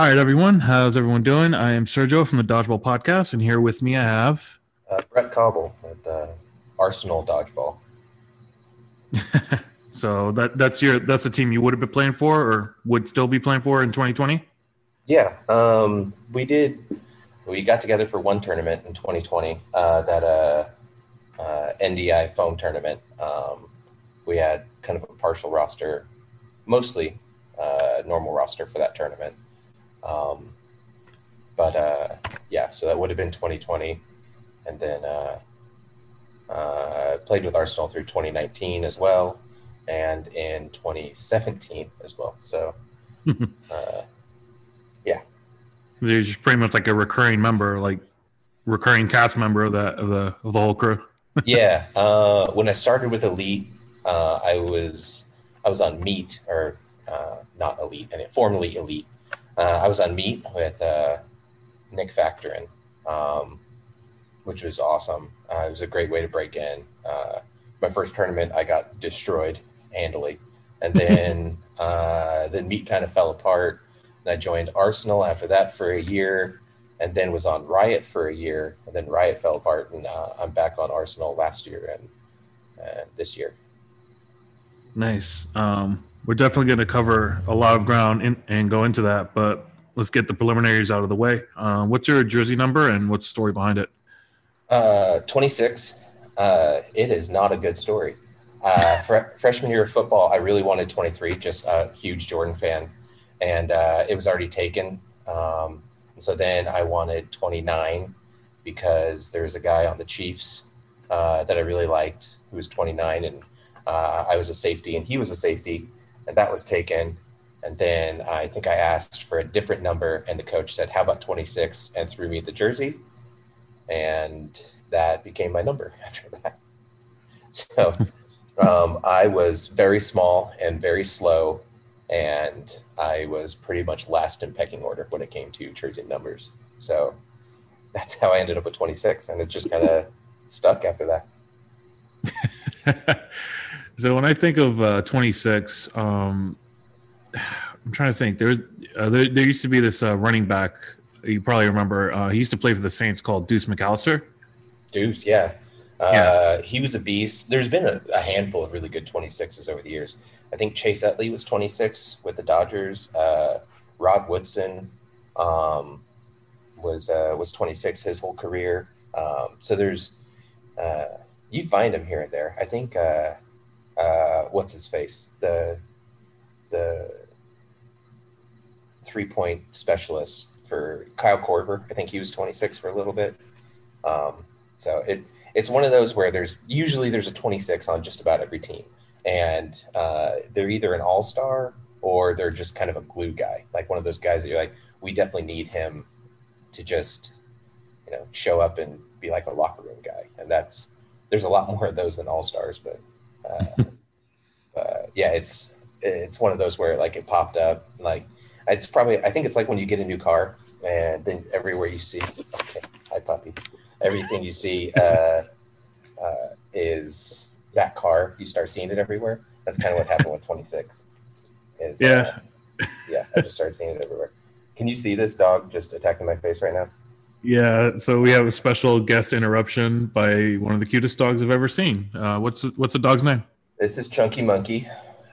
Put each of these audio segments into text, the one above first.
All right, everyone. How's everyone doing? I am Sergio from the Dodgeball Podcast, and here with me I have. Uh, Brett Kauble at the Arsenal Dodgeball. so that that's your that's the team you would have been playing for, or would still be playing for in 2020. Yeah, um, we did. We got together for one tournament in 2020. Uh, that uh, uh, NDI foam tournament. Um, we had kind of a partial roster, mostly uh, normal roster for that tournament. Um, but uh, yeah, so that would have been 2020, and then uh, uh, played with Arsenal through 2019 as well, and in 2017 as well. So uh, yeah, just pretty much like a recurring member, like recurring cast member of that of the of the whole crew. yeah, uh, when I started with Elite, uh, I was I was on Meet or uh, not Elite, and formerly Elite I was on Meet with uh, Nick Factorin, um, which was awesome. Uh, it was a great way to break in. Uh, my first tournament, I got destroyed handily, and then uh, then Meet kind of fell apart. And I joined Arsenal after that for a year, and then was on Riot for a year, and then Riot fell apart, and uh, I'm back on Arsenal last year and, and this year. Nice. Um, we're definitely going to cover a lot of ground in, and go into that, but let's get the preliminaries out of the way. Uh, what's your jersey number and what's the story behind it? Uh, 26. Uh, it is not a good story. Uh, fr- freshman year of football, I really wanted 23, just a huge Jordan fan. And uh, it was already taken. Um, so then I wanted 29 because there was a guy on the Chiefs uh, that I really liked who was 29, and I was a safety, and he was a safety and that was taken. And then I think I asked for a different number, and the coach said, "How about 26?" and threw me the jersey, and that became my number after that. So um, I was very small and very slow, and I was pretty much last in pecking order when it came to jersey numbers. So that's how I ended up with 26, and it just kind of stuck after that. So when I think of uh, 26, um, I'm trying to think. There, uh, there, there, used to be this uh, running back. You probably remember. Uh, he used to play for the Saints called Deuce McAllister. Deuce, yeah. Uh, yeah. He was a beast. There's been a, a, handful of really good 26s over the years. I think Chase Utley was 26 with the Dodgers. Uh, Rod Woodson um, was was 26 his whole career. Um, so there's you find him here and there. I think uh, what's his face the the three point specialist for Kyle Korver. I think he was 26 for a little bit. Um, so it it's one of those where there's usually there's a 26 on just about every team, and uh, they're either an all star or they're just kind of a glue guy, like one of those guys that you're like, we definitely need him to just you know show up and be like a locker room guy, and that's there's a lot more of those than all stars, but uh, uh, yeah, it's it's one of those where like it popped up. Like it's probably I think it's like when you get a new car and then everywhere you see okay, hi puppy, everything you see uh, uh, is that car. You start seeing it everywhere. That's kind of what happened with 26. Is yeah, uh, yeah. I just started seeing it everywhere. Can you see this dog just attacking my face right now? Yeah, so we have a special guest interruption by one of the cutest dogs I've ever seen. Uh, what's what's the dog's name? This is Chunky Monkey.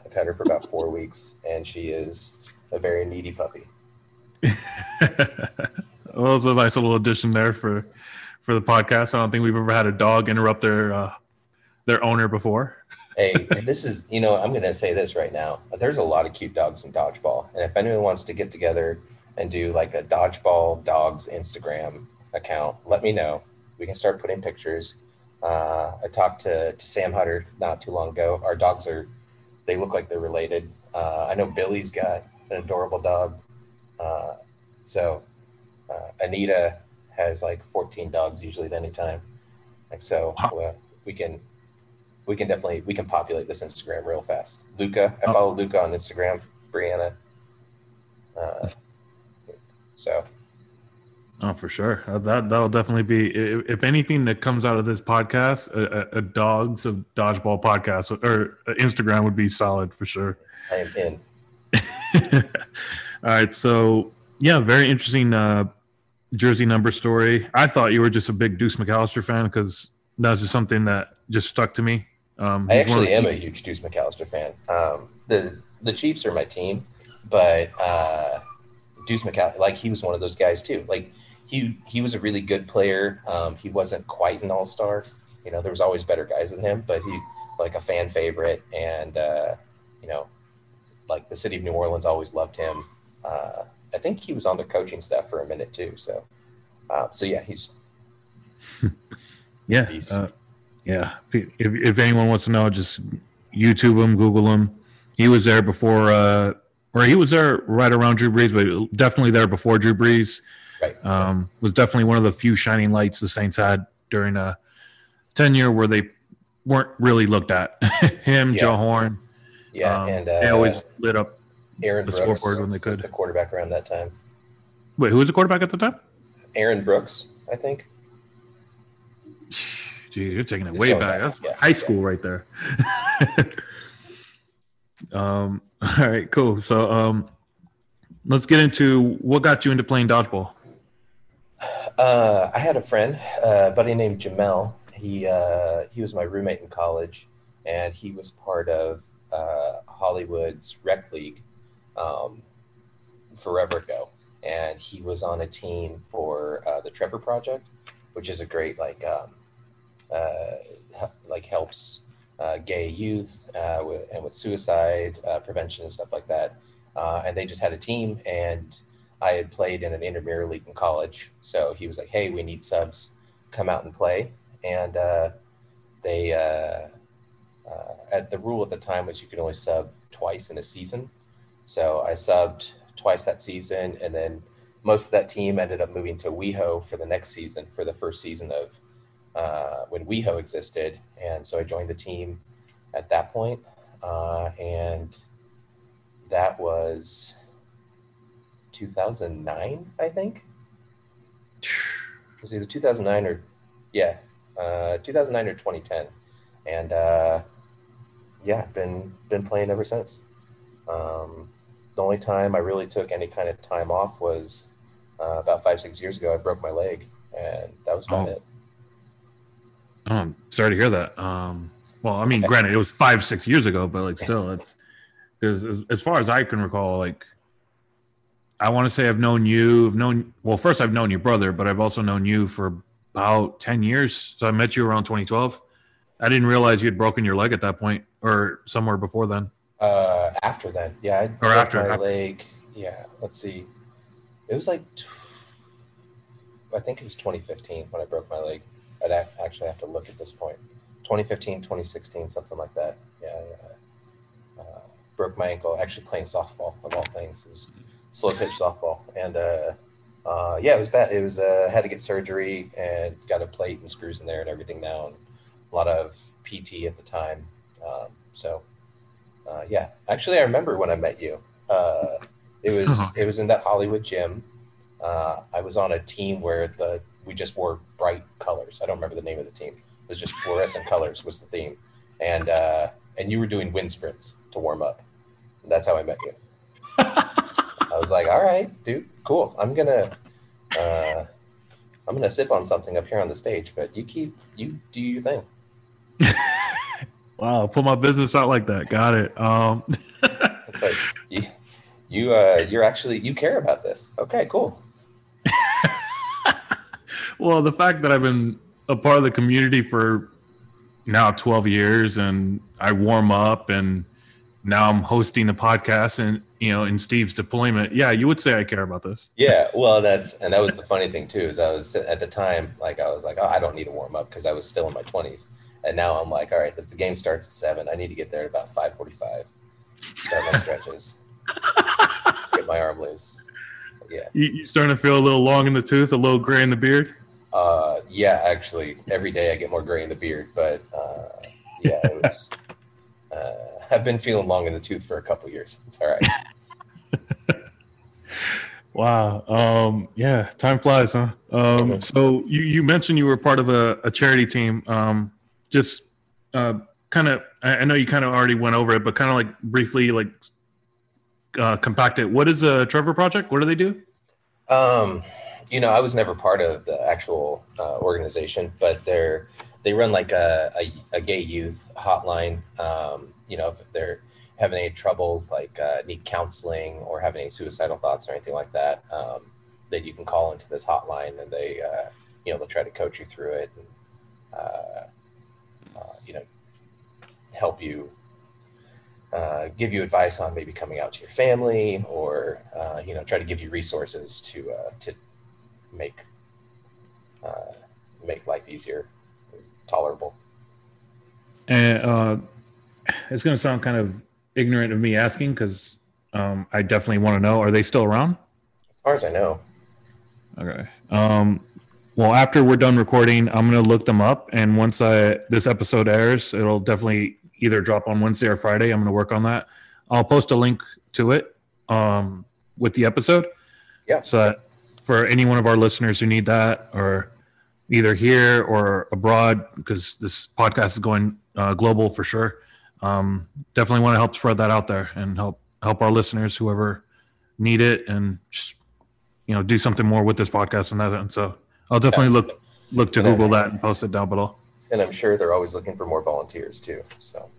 I've had her for about four weeks, and she is a very needy puppy. well, it's a nice little addition there for for the podcast. I don't think we've ever had a dog interrupt their uh, their owner before. hey, this is you know I'm going to say this right now. There's a lot of cute dogs in dodgeball, and if anyone wants to get together and do like a dodgeball dogs Instagram account, let me know. We can start putting pictures. Uh, I talked to, to Sam Hutter not too long ago. Our dogs are, they look like they're related. Uh, I know Billy's got an adorable dog. Uh, so uh, Anita has like 14 dogs usually at any time. Like so, uh, we can we can definitely we can populate this Instagram real fast. Luca, I oh. follow Luca on Instagram. Brianna. So. Oh, for sure. Uh, that that'll definitely be. If anything that comes out of this podcast, a, a dogs of dodgeball podcast or Instagram would be solid for sure. I am in. All right, so yeah, very interesting uh, jersey number story. I thought you were just a big Deuce McAllister fan because that was just something that just stuck to me. Um, I actually am a huge Deuce McAllister fan. Um, the the Chiefs are my team, but uh, Deuce McAllister, like he was one of those guys too. Like he he was a really good player. Um, he wasn't quite an all star. You know, there was always better guys than him, but he like a fan favorite, and uh, you know, like the city of New Orleans always loved him. Uh, I think he was on their coaching staff for a minute too. So, uh, so yeah, he's yeah, uh, yeah. If, if anyone wants to know, just YouTube him, Google him. He was there before, uh, or he was there right around Drew Brees, but definitely there before Drew Brees. Right. Um, was definitely one of the few shining lights the Saints had during a tenure where they weren't really looked at. Him, yeah. Joe Horn. Yeah, um, and uh, they always lit up Aaron the Brooks scoreboard when they could. Was the quarterback around that time. Wait, who was the quarterback at the time? Aaron Brooks, I think. Gee, you're taking it way back. That's yeah, high school yeah. right there. um, all right, cool. So um, let's get into what got you into playing dodgeball. Uh, I had a friend, uh, a buddy named Jamel. He uh, he was my roommate in college, and he was part of uh, Hollywood's rec league um, forever ago, and he was on a team for uh, the Trevor Project, which is a great like um, uh, like helps uh, gay youth uh, with, and with suicide uh, prevention and stuff like that. Uh, and they just had a team, and I had played in an intramural league in college, so he was like, "Hey, we need subs, come out and play." And they at the rule at the time was you could only sub twice in a season. So I subbed twice that season, and then most of that team ended up moving to WeHo for the next season, for the first season of uh, when WeHo existed. And so I joined the team at that point, uh, and that was 2009, I think. It was either 2009 or yeah, uh, 2009 or 2010, and uh, yeah, been been playing ever since. Um, the only time I really took any kind of time off was uh, about five six years ago. I broke my leg, and that was about oh. it. Oh, I'm sorry to hear that. Um, well, I mean, granted, it was five six years ago, but like still, it's because as, as far as I can recall, like I want to say I've known you. I've known well. First, I've known your brother, but I've also known you for about ten years. So I met you around 2012. I didn't realize you had broken your leg at that point, or somewhere before then. Uh, after then, yeah, I or after my after. leg. Yeah, let's see. It was like, I think it was 2015 when I broke my leg. I'd actually have to look at this point. 2015, 2016, something like that. Yeah, yeah. Uh, broke my ankle actually playing softball of all things. It was slow pitch softball, and uh, uh, yeah, it was bad. It was uh, had to get surgery and got a plate and screws in there and everything now, and a lot of PT at the time. Um, so uh, yeah, actually, I remember when I met you. Uh, it was uh-huh. it was in that Hollywood gym. Uh, I was on a team where the we just wore bright colors. I don't remember the name of the team. It was just fluorescent colors was the theme, and uh, and you were doing wind sprints to warm up. And that's how I met you. I was like, all right, dude, cool. I'm gonna uh, I'm gonna sip on something up here on the stage, but you keep you do your thing. Wow, put my business out like that. Got it. Um. it's like you, you, uh, you're actually you care about this. Okay, cool. Well, the fact that I've been a part of the community for now 12 years, and I warm up, and now I'm hosting a podcast, and you know, in Steve's deployment, yeah, you would say I care about this. Yeah, well, that's and that was the funny thing too is I was at the time like I was like, oh, I don't need to warm up because I was still in my 20s and now I'm like, all right, if the game starts at seven, I need to get there at about five forty-five. Start my stretches. get my arm loose. Yeah. You, you starting to feel a little long in the tooth, a little gray in the beard? Uh, yeah, actually, every day I get more gray in the beard, but uh, yeah, it was. uh, I've been feeling long in the tooth for a couple years. It's all right. wow. Um, yeah, time flies, huh? Um, so you, you mentioned you were part of a, a charity team. Um, just uh, kind of I know you kind of already went over it, but kind of like briefly like uh, compact it. What is a Trevor Project? What do they do? Um, you know, I was never part of the actual uh, organization, but they're they run like a, a, a gay youth hotline. Um, you know, if they're having any trouble, like uh, need counseling or have any suicidal thoughts or anything like that, um, that you can call into this hotline and they, uh, you know, they'll try to coach you through it and, uh, uh you know, help you, uh, give you advice on maybe coming out to your family or, uh, you know, try to give you resources to, to make, uh, make life easier, tolerable. And it's going to sound kind of ignorant of me asking because um, I definitely want to know. Are they still around? As far as I know. Okay. Um, well, after we're done recording, I'm gonna look them up, and once I this episode airs, it'll definitely either drop on Wednesday or Friday. I'm gonna work on that. I'll post a link to it um, with the episode. Yeah. So that for any one of our listeners who need that, or either here or abroad, because this podcast is going uh, global for sure um, definitely want to help spread that out there and help help our listeners, whoever need it, and just you know do something more with this podcast and that. And so I'll definitely yeah. look look to and Google that and post it down below. And I'm sure they're always looking for more volunteers too. So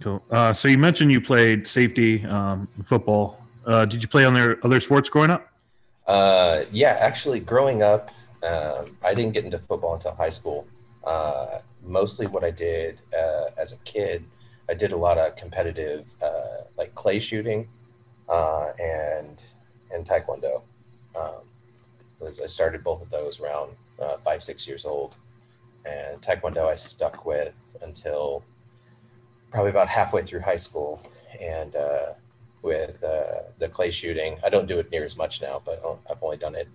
cool. Uh, so you mentioned you played safety um, football. Uh, did you play on their other sports growing up? Uh, yeah, actually, growing up, um, I didn't get into football until high school. Uh, mostly what I did uh, as a kid, I did a lot of competitive, uh, like clay shooting, uh, and and taekwondo. Um, was I started both of those around uh, five six years old, and taekwondo I stuck with until probably about halfway through high school, and with uh, the clay shooting, I don't do it near as much now, but I've only done it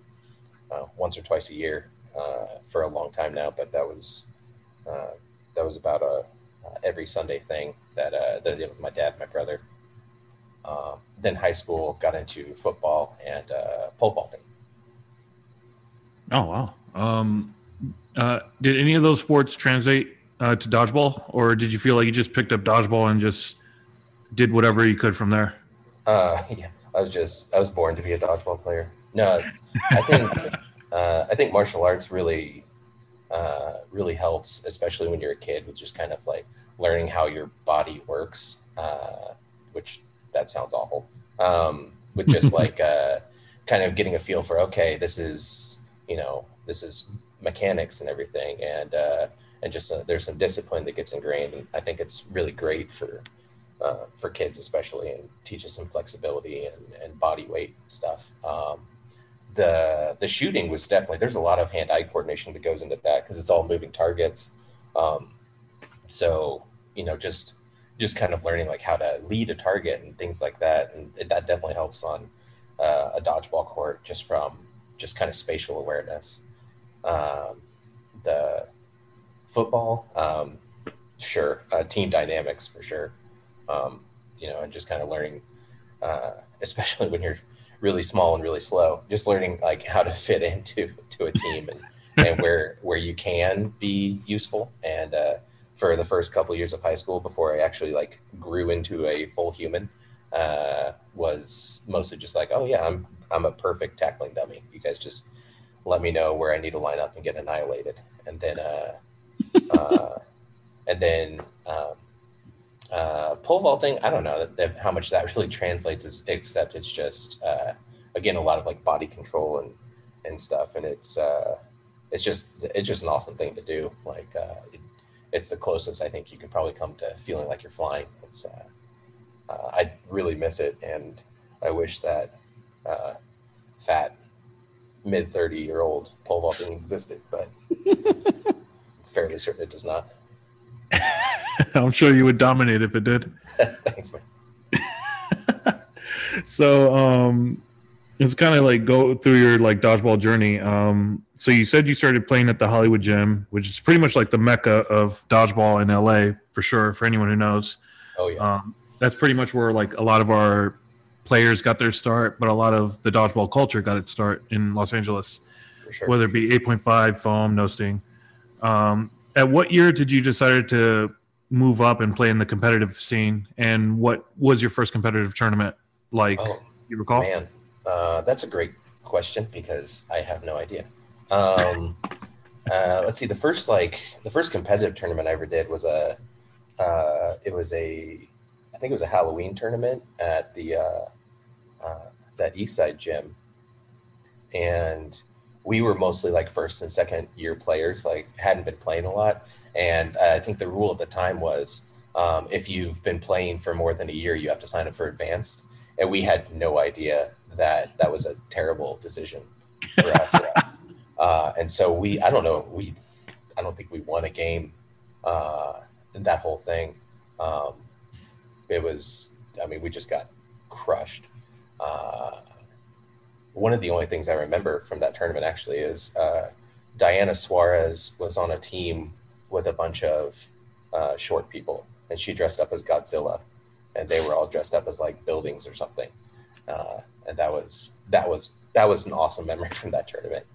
once or twice a year for a long time now. But that was uh, that was about a uh, every Sunday thing that uh, that I did with my dad my brother. Um, then high school got into football and pole vaulting. Oh wow! Um, did any of those sports translate to dodgeball, or did you feel like you just picked up dodgeball and just did whatever you could from there? Uh, yeah, I was just I was born to be a dodgeball player. No, I think uh, I think martial arts really uh, really helps, especially when you're a kid, with just kind of like learning how your body works, uh, which that sounds awful. Um, with just like uh, kind of getting a feel for okay, this is you know this is mechanics and everything, and uh, and just uh, there's some discipline that gets ingrained, and I think it's really great for uh, for kids especially, and teaches some flexibility and, and body weight stuff. Um, the the shooting was definitely there's a lot of hand eye coordination that goes into that because it's all moving targets. Um, so you know just just kind of learning like how to lead a target and things like that, and it, that definitely helps on uh, a dodgeball court just from just kind of spatial awareness. Um, the football, um, sure, uh, team dynamics for sure. Um, you know, and just kind of learning, uh, especially when you're really small and really slow. Just learning like how to fit into to a team and, and where where you can be useful. And uh, for the first couple of years of high school, before I actually like grew into a full human, uh, was mostly just like, oh yeah, I'm I'm a perfect tackling dummy. You guys just let me know where I need to line up and get annihilated, and then uh, uh, and then um, uh, pole vaulting, I don't know that, that, how much that really translates, is, except it's just uh, again a lot of like body control and and stuff, and it's uh, it's just it's just an awesome thing to do. Like uh, it, it's the closest I think you can probably come to feeling like you're flying. It's uh, uh, I really miss it, and I wish that uh, fat mid thirty year old pole vaulting existed, but fairly certain it does not. I'm sure you would dominate if it did. Thanks, man. so, um, it's kind of like go through your like dodgeball journey. Um, so you said you started playing at the Hollywood Gym, which is pretty much like the mecca of dodgeball in LA for sure. For anyone who knows, oh yeah, um, that's pretty much where like a lot of our players got their start, but a lot of the dodgeball culture got its start in Los Angeles, sure. whether it be 8.5 foam, no sting. Um, at what year did you decide to move up and play in the competitive scene? And what was your first competitive tournament like? Oh, you recall? Man, uh, that's a great question because I have no idea. Um, uh, let's see. The first like the first competitive tournament I ever did was a uh, it was a I think it was a Halloween tournament at the uh, uh, that East Side gym, and we were mostly like first and second year players, like hadn't been playing a lot. And uh, I think the rule at the time was um, if you've been playing for more than a year, you have to sign up for advanced. And we had no idea that that was a terrible decision for us. uh, and so we, I don't know, we, I don't think we won a game uh, that whole thing. Um, it was, I mean, we just got crushed. Uh, one of the only things I remember from that tournament actually is uh, Diana Suarez was on a team with a bunch of uh, short people, and she dressed up as Godzilla, and they were all dressed up as like buildings or something, uh, and that was that was that was an awesome memory from that tournament,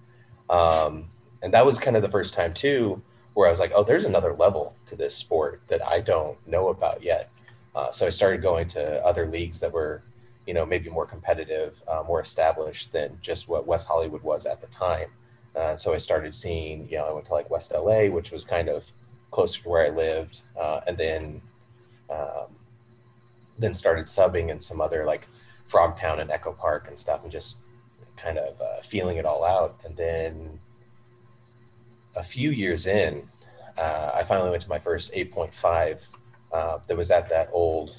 um, and that was kind of the first time too where I was like, oh, there's another level to this sport that I don't know about yet. Uh, so I started going to other leagues that were you know, maybe more competitive, uh, more established than just what West Hollywood was at the time. Uh, so I started seeing, you know, I went to like West LA, which was kind of closer to where I lived, uh, and then um, then started subbing in some other like Frogtown and Echo Park and stuff, and just kind of uh, feeling it all out. And then a few years in, uh, I finally went to my first 8.5 uh, that was at that old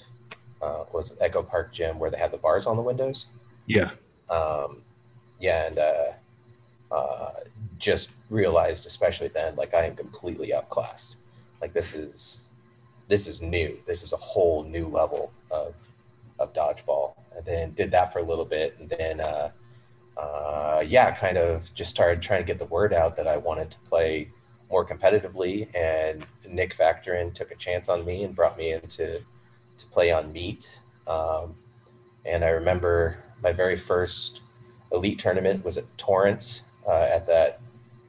uh, was Echo Park Gym where they had the bars on the windows. Yeah. Um, yeah, and uh, uh, just realized, especially then, like I am completely outclassed. Like this is this is new. This is a whole new level of of dodgeball. And then did that for a little bit, and then uh, uh, yeah, kind of just started trying to get the word out that I wanted to play more competitively. And Nick Factorin took a chance on me and brought me into to play on meet. Um, and I remember my very first elite tournament was at Torrance uh, at that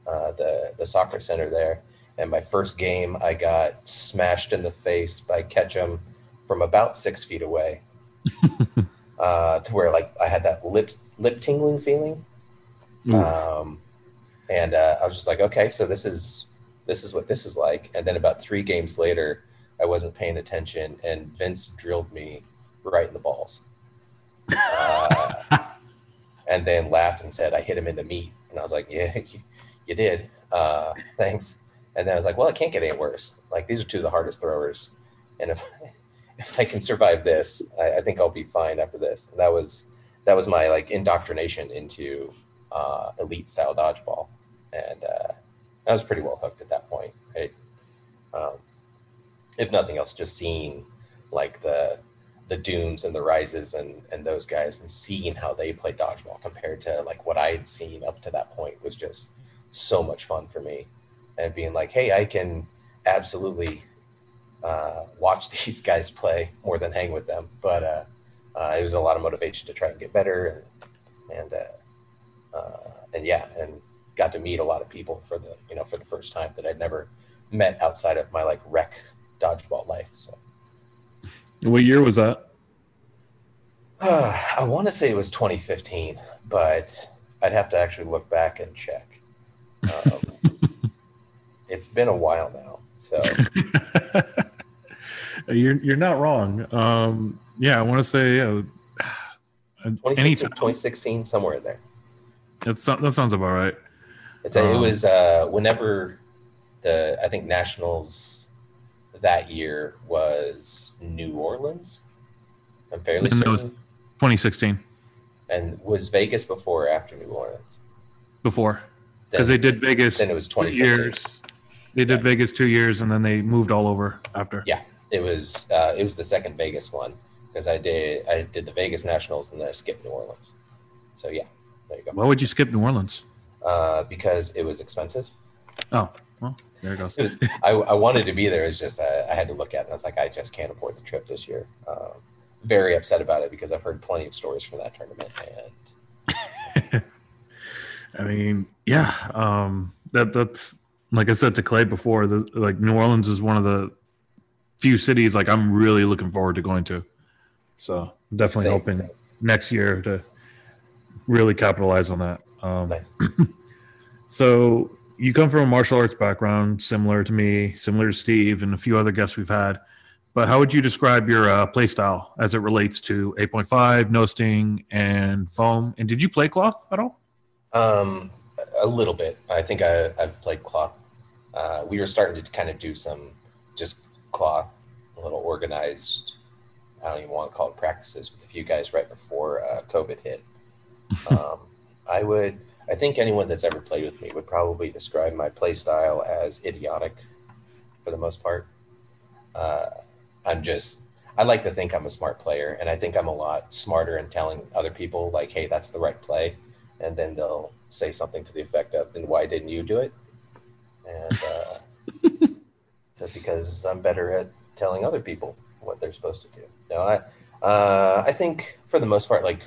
uh, the the soccer center there. And my first game, I got smashed in the face by Ketchum from about six feet away, uh, to where like I had that lip lip tingling feeling. Um, and uh, I was just like, okay, so this is this is what this is like. And then about three games later, I wasn't paying attention, and Vince drilled me right in the balls. Uh, and then laughed and said, I hit him in the meat. And I was like, Yeah, you, you did. Uh, thanks. And then I was like, Well, it can't get any worse. Like, these are two of the hardest throwers. And if, if I can survive this, I, I think I'll be fine after this. And that was that was my like indoctrination into uh, elite style dodgeball. And uh, I was pretty well hooked at that point. Right? Um, if nothing else, just seeing like the the Dooms and the Rises and and those guys and seeing how they play dodgeball compared to like what I had seen up to that point was just so much fun for me. And being like, hey, I can absolutely uh, watch these guys play more than hang with them. But uh, uh, it was a lot of motivation to try and get better and and uh, uh, and yeah, and got to meet a lot of people for the you know for the first time that I'd never met outside of my like rec dodgeball life. So, what year was that? Uh, I want to say it was 2015, but I'd have to actually look back and check. Um, it's been a while now, so you're you're not wrong. Um, yeah, I want to say uh, anytime 2016, somewhere in there. That, that sounds about right. Um, it was uh, whenever the I think nationals that year was New Orleans. I'm fairly certain. 2016. And was Vegas before or after New Orleans? Before, because they did Vegas. Then it was 20 years. They did yeah. Vegas two years, and then they moved all over after. Yeah, it was uh, it was the second Vegas one because I did I did the Vegas Nationals and then I skipped New Orleans. So yeah, there you go. Why would you skip New Orleans? Uh, because it was expensive. Oh, well, there it goes. It was, I, I, wanted to be there. It's just uh, I had to look at it. And I was like, I just can't afford the trip this year. Uh, very upset about it because I've heard plenty of stories from that tournament. And I mean, yeah, um, that that's like I said to Clay before. The, like New Orleans is one of the few cities like I'm really looking forward to going to. So definitely same, hoping same. next year to really capitalize on that. Um, Nice. so you come from a martial arts background, similar to me, similar to Steve, and a few other guests we've had. But how would you describe your uh, play style as it relates to 8.5, no sting, and foam? And did you play cloth at all? Um, a little bit. I think I, I've played cloth. Uh, we were starting to kind of do some just cloth, a little organized. I don't even want to call it practices with a few guys right before uh, COVID hit. Um, I would. I think anyone that's ever played with me would probably describe my play style as idiotic, for the most part. Uh, I'm just. I like to think I'm a smart player, and I think I'm a lot smarter in telling other people like, "Hey, that's the right play," and then they'll say something to the effect of, "Then why didn't you do it?" And uh, so because I'm better at telling other people what they're supposed to do. No, I uh, I think for the most part, like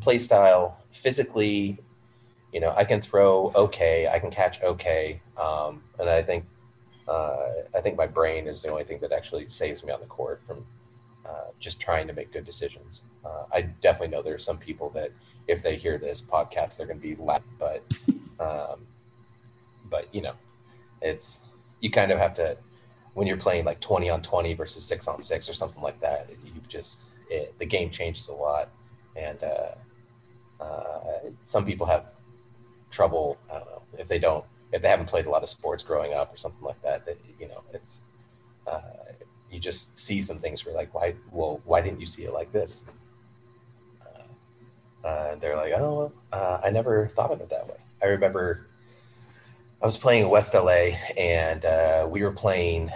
play style, physically, you know, I can throw okay, I can catch okay, um, and I think uh, I think my brain is the only thing that actually saves me on the court from uh, just trying to make good decisions. Uh, I definitely know there are some people that if they hear this podcast, they're going to be laughing, but um, but you know, it's you kind of have to when you're playing like 20 on 20 versus 6 on 6 or something like that you just it, the game changes a lot and uh, uh, some people have trouble i don't know if they don't if they haven't played a lot of sports growing up or something like that that you know it's uh, you just see some things where like why well why didn't you see it like this uh, they're like oh uh, i never thought of it that way i remember I was playing in West LA, and uh, we were playing.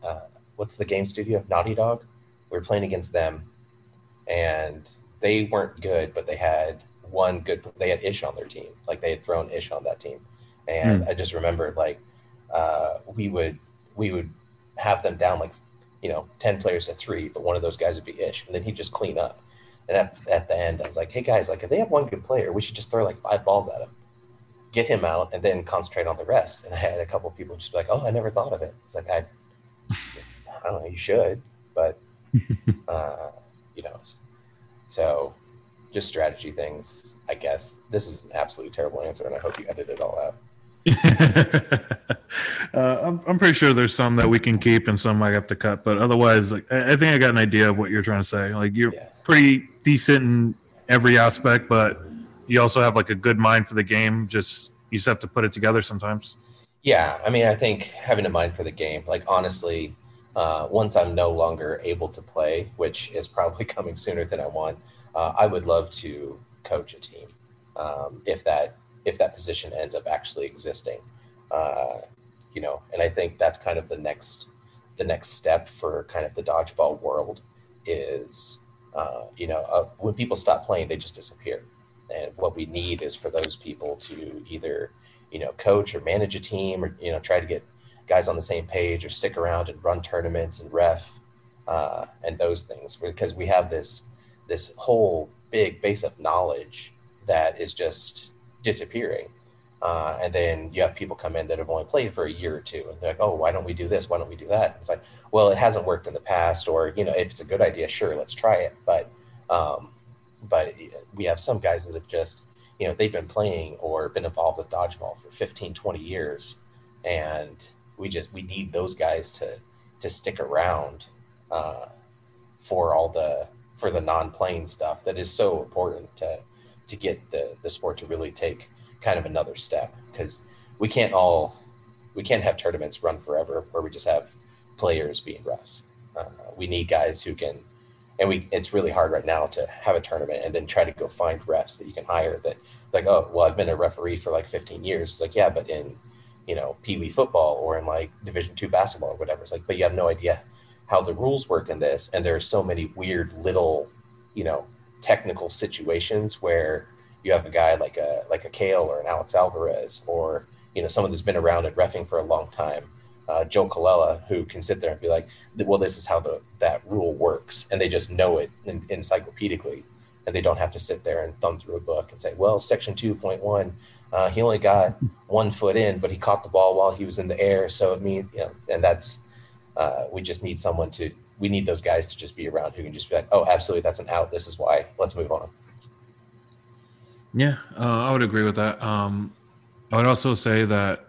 Uh, what's the game studio? Naughty Dog. We were playing against them, and they weren't good, but they had one good. They had Ish on their team. Like they had thrown Ish on that team, and I just remembered like uh, we would we would have them down like you know ten players to three, but one of those guys would be Ish, and then he'd just clean up. And at, at the end, I was like, "Hey guys, like if they have one good player, we should just throw like five balls at him." get him out and then concentrate on the rest. And I had a couple of people just be like, "Oh, I never thought of it." It's like I, I don't know, you should, but uh, you know, so just strategy things, I guess. This is an absolutely terrible answer, and I hope you edit it all out. uh, I'm, I'm pretty sure there's some that we can keep and some I have to cut, but otherwise, like I, I think I got an idea of what you're trying to say. Like you're Yeah. pretty decent in every aspect, but you also have like a good mind for the game. Just you just have to put it together sometimes. Yeah, I mean, I think having a mind for the game, like honestly, uh, once I'm no longer able to play, which is probably coming sooner than I want, uh, I would love to coach a team um, if that if that position ends up actually existing. Uh, you know, and I think that's kind of the next the next step for kind of the dodgeball world is uh, you know uh, when people stop playing, they just disappear, and what we need is for those people to either you know coach or manage a team or you know try to get guys on the same page or stick around and run tournaments and ref uh, and those things because we have this this whole big base of knowledge that is just disappearing. Uh, and then you have people come in that have only played for a year or two and they're like oh why don't we do this? Why don't we do that? It's like well it hasn't worked in the past or you know if it's a good idea sure let's try it. But um, but we have some guys that have just you know they've been playing or been involved with dodgeball for 15 20 years and we just we need those guys to to stick around uh, for all the for the non-playing stuff that is so important to to get the the sport to really take kind of another step. Because we can't all we can't have tournaments run forever where we just have players being refs. Uh, we need guys who can and we it's really hard right now to have a tournament and then try to go find refs that you can hire that like oh well i've been a referee for like 15 years. It's like yeah but in you know pee wee football or in like division two basketball or whatever. It's like but you have no idea how the rules work in this and there are so many weird little you know technical situations where you have a guy like a like a kale or an alex alvarez or you know someone that's been around and refing for a long time uh, Joe Colella, who can sit there and be like, "Well, this is how the that rule works," and they just know it in, encyclopedically, and they don't have to sit there and thumb through a book and say, "Well, section two point one, uh, he only got one foot in, but he caught the ball while he was in the air, so it means you know." And that's uh, we just need someone to we need those guys to just be around who can just be like, "Oh, absolutely, that's an out. This is why. Let's move on." Yeah, uh, I would agree with that. Um, I would also say that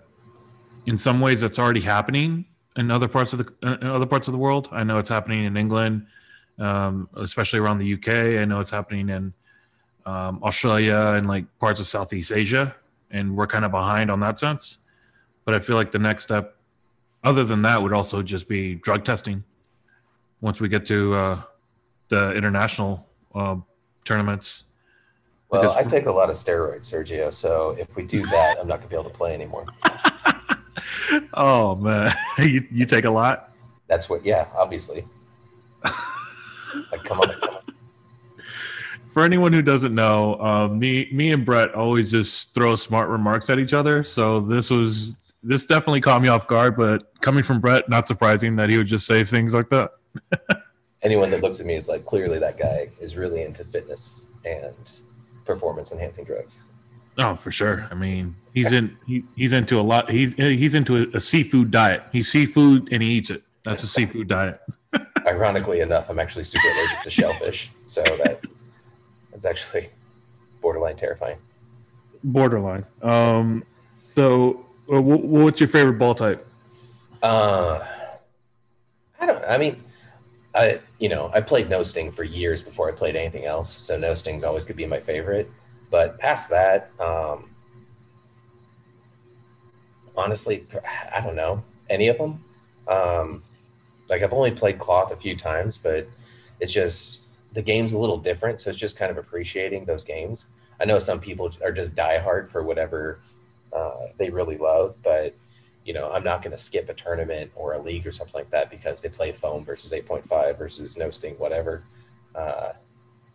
in some ways that's already happening in other parts of the in other parts of the world. I know it's happening in England, um, especially around the UK. I know it's happening in um, Australia and like parts of Southeast Asia, and we're kind of behind on that sense. But I feel like the next step, other than that, would also just be drug testing. Once we get to uh, the international uh, tournaments. Well, I take a lot of steroids, Sergio. So if we do that, I'm not going to be able to play anymore. oh man, you you take a lot. That's what. Yeah, obviously. like, come on, come on. For anyone who doesn't know, uh, me me and Brett always just throw smart remarks at each other. So this was this definitely caught me off guard. But coming from Brett, not surprising that he would just say things like that. Anyone that looks at me is like, clearly that guy is really into fitness and performance enhancing drugs. Oh, for sure. I mean, he's in he, he's into a lot. He's he's into a, a seafood diet. He's seafood and he eats it. That's a seafood diet. Ironically enough, I'm actually super allergic to shellfish, so that that's actually borderline terrifying. Borderline. Um. So, what's your favorite ball type? Uh, I don't. I mean, I you know I played no sting for years before I played anything else, so no stings always could be my favorite. But past that, um, honestly, I don't know any of them. Um, like I've only played cloth a few times, but it's just the game's a little different. So it's just kind of appreciating those games. I know some people are just diehard for whatever uh, they really love, but you know, I'm not going to skip a tournament or a league or something like that because they play foam versus 8.5 versus no sting, whatever. Uh,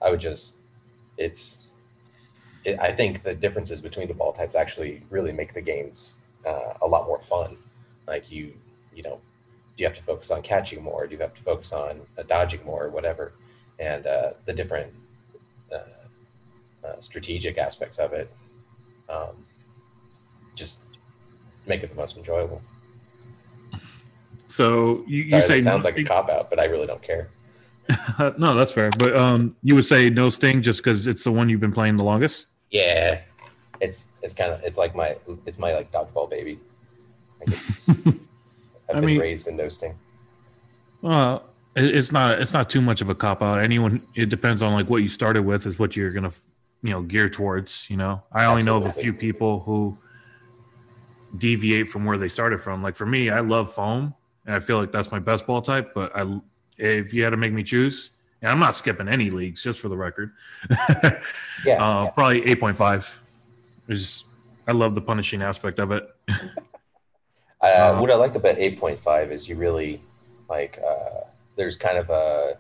I would just, it's, it, I think the differences between the ball types actually really make the games uh, a lot more fun. Like you, you know, do you have to focus on catching more? Do you have to focus on uh, dodging more, or whatever? And uh, the different uh, strategic aspects of it um, make it the most enjoyable. So you, you say sounds no like a cop out, but I really don't care. no, that's fair. But um, you would say no sting just because it's the one you've been playing the longest. Yeah, it's it's kind of it's like my it's my like dodgeball baby. Like it's I've I been mean, raised in no sting. Well, it's not it's not too much of a cop out. Anyone, it depends on like what you started with is what you're gonna you know gear towards. You know, I only Absolutely. know of a few people who deviate from where they started from. Like for me, I love foam, and I feel like that's my best ball type. But I, if you had to make me choose, and I'm not skipping any leagues, just for the record. yeah, uh, yeah, probably eight point five. Is I love the punishing aspect of it. uh, uh, what I like about eight point five is you really like. Uh, there's kind of a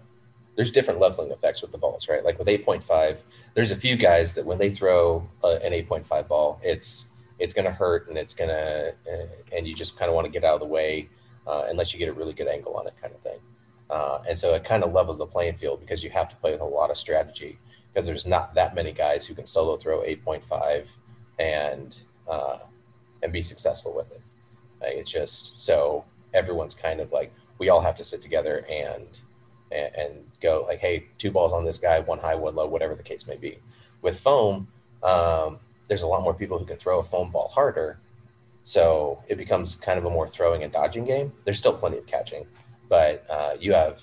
there's different leveling effects with the balls, right? Like with 8.5, there's a few guys that when they throw uh, an 8.5 ball, it's it's going to hurt and it's going to, uh, and you just kind of want to get out of the way uh, unless you get a really good angle on it, kind of thing. Uh, and so it kind of levels the playing field because you have to play with a lot of strategy because there's not that many guys who can solo throw 8.5 and uh, and be successful with it. Like it's just so everyone's kind of like we all have to sit together and, and and go like, hey, two balls on this guy, one high, one low, whatever the case may be. With foam, um, there's a lot more people who can throw a foam ball harder. So it becomes kind of a more throwing and dodging game. There's still plenty of catching, but uh, you have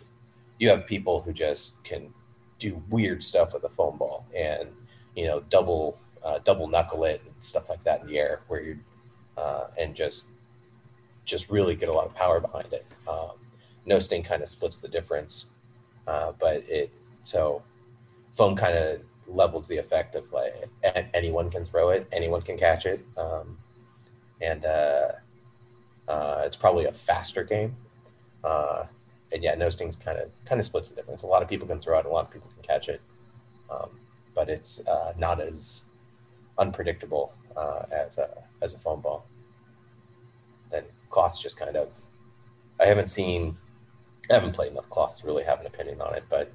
you have people who just can do weird stuff with a foam ball and you know double uh, double knuckle it and stuff like that in the air where you uh, and just just really get a lot of power behind it. Um, no sting kind of splits the difference, uh, but it so foam kind of levels the effect of like anyone can throw it, anyone can catch it, um, and uh, uh, it's probably a faster game. Uh, and yeah, no stings kind of kind of splits the difference. A lot of people can throw it, a lot of people can catch it, um, but it's uh, not as unpredictable uh, as a as a foam ball. Then cloths just kind of. I haven't seen, I haven't played enough cloths to really have an opinion on it, but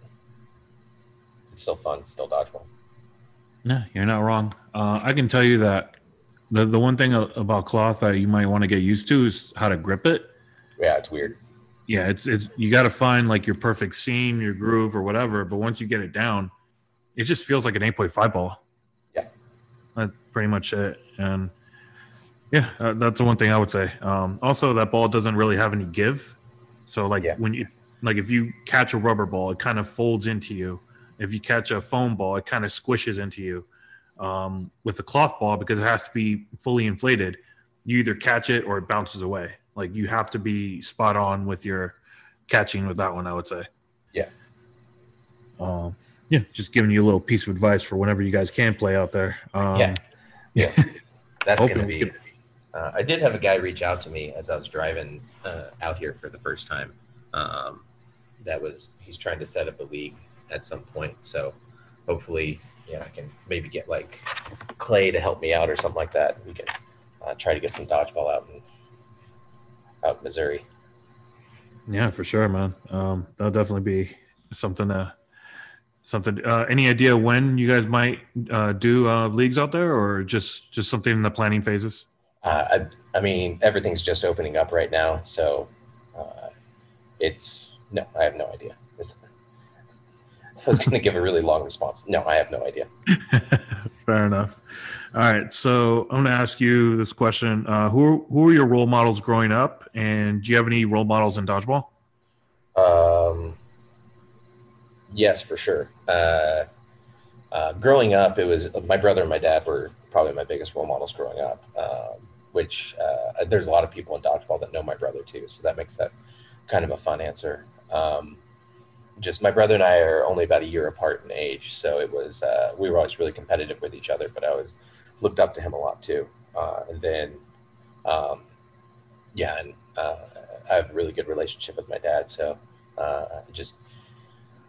it's still fun, still dodgeball. No, you're not wrong. Uh, I can tell you that the the one thing about cloth that you might want to get used to is how to grip it. Yeah, it's weird. Yeah, it's it's you got to find like your perfect seam, your groove, or whatever. But once you get it down, it just feels like an eight point five ball. Yeah, That's pretty much it. And yeah, uh, that's the one thing I would say. Um, also, that ball doesn't really have any give. So like Yeah. when you like if you catch a rubber ball, it kind of folds into you. If you catch a foam ball, it kind of squishes into you. Um, with a cloth ball, because it has to be fully inflated, you either catch it or it bounces away. Like you have to be spot on with your catching with that one. I would say. Yeah. Um, yeah, just giving you a little piece of advice for whenever you guys can play out there. Um, Yeah. Yeah. That's going to be. Uh, I did have a guy reach out to me as I was driving uh, out here for the first time. Um, that was he's trying to set up a league at some point. So hopefully, yeah, I can maybe get like Clay to help me out or something like that. We can uh, try to get some dodgeball out in out in Missouri. Yeah, for sure, man. Um, that'll definitely be something. Uh, something. Uh, any idea when you guys might uh, do uh, leagues out there, or just just something in the planning phases? Uh, I, I mean, everything's just opening up right now, so uh, it's no, I have no idea. I was going to give a really long response. No, I have no idea. Fair enough. All right, so I'm going to ask you this question: uh, Who who were your role models growing up, and do you have any role models in dodgeball? Um, yes, for sure. Uh, uh, growing up, it was my brother and my dad were probably my biggest role models growing up. Um, which uh, there's a lot of people in dodgeball that know my brother too, so that makes that kind of a fun answer. Um, just my brother and I are only about a year apart in age, so it was uh, we were always really competitive with each other. But I was looked up to him a lot too. Uh, and then, um, yeah, and uh, I have a really good relationship with my dad, so uh, just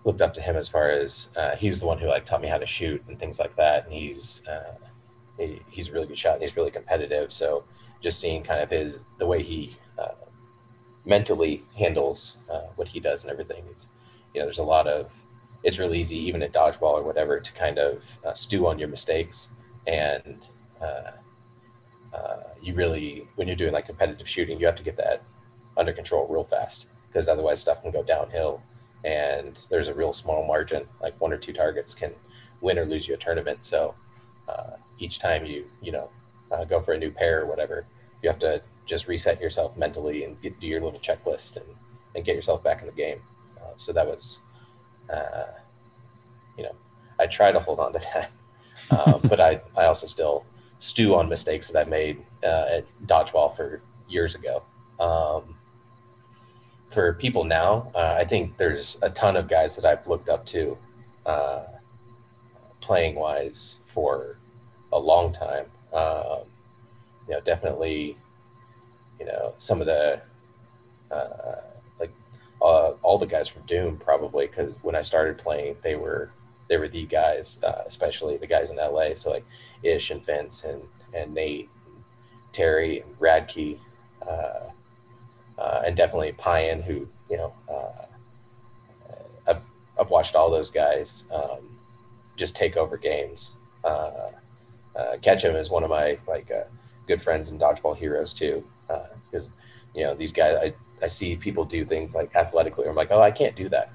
looked up to him as far as uh, he was the one who like taught me how to shoot and things like that. And he's uh, he, he's a really good shot and he's really competitive. So just seeing kind of his the way he mentally handles what he does and everything. It's know there's a lot of it's real easy even at dodgeball or whatever to kind of uh, stew on your mistakes. And uh, uh, you really when you're doing like competitive shooting you have to get that under control real fast because otherwise stuff can go downhill. And there's a real small margin like one or two targets can win or lose you a tournament. So uh, each time you you know uh, go for a new pair or whatever you have to just reset yourself mentally and get, do your little checklist and, and get yourself back in the game so that was uh, you know i try to hold on to that um, but I, I also still stew on mistakes that i made uh, at dodgeball for years ago um, for people now, uh, I think there's a ton of guys that I've looked up to, uh, playing wise for a long time. Um, you know, definitely, you know, some of the uh, uh, all the guys from Doom probably because when I started playing, they were they were the guys, uh, especially the guys in LA. So like Ish and Vince and and Nate, Terry and Radke. Uh, uh, and definitely Pyan, who you know, uh, I've I've watched all those guys um, just take over games. Uh, uh, Ketchum is one of my like uh, good friends and dodgeball heroes too, because you know these guys. I I see people do things like athletically. I'm like, oh, I can't do that.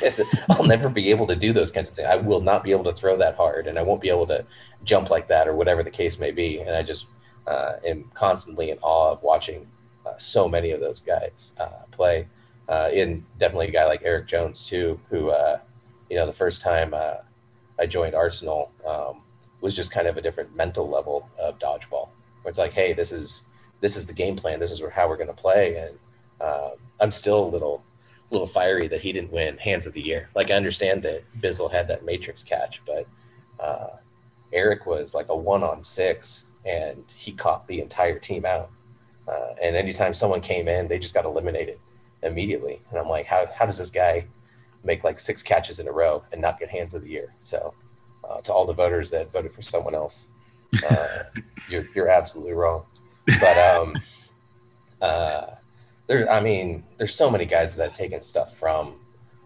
I'll never be able to do those kinds of things. I will not be able to throw that hard, and I won't be able to jump like that, or whatever the case may be. And I just uh, am constantly in awe of watching uh, so many of those guys uh, play. Uh, in definitely a guy like Eric Jones too, who uh, you know the first time uh, I joined Arsenal um, was just kind of a different mental level of dodgeball. Where it's like, hey, this is this is the game plan. This is how we're going to play, and um, I'm still a little little fiery that he didn't win Hands of the Year. Like I understand that Bizzle had that Matrix catch, but uh, Eric was like a one on six, and he caught the entire team out. Uh, and anytime someone came in, they just got eliminated immediately. And I'm like, how, how does this guy make like six catches in a row and not get hands of the year? So, uh, to all the voters that voted for someone else, uh, you're, you're absolutely wrong. But, um, uh, there, I mean, there's so many guys that I've taken stuff from,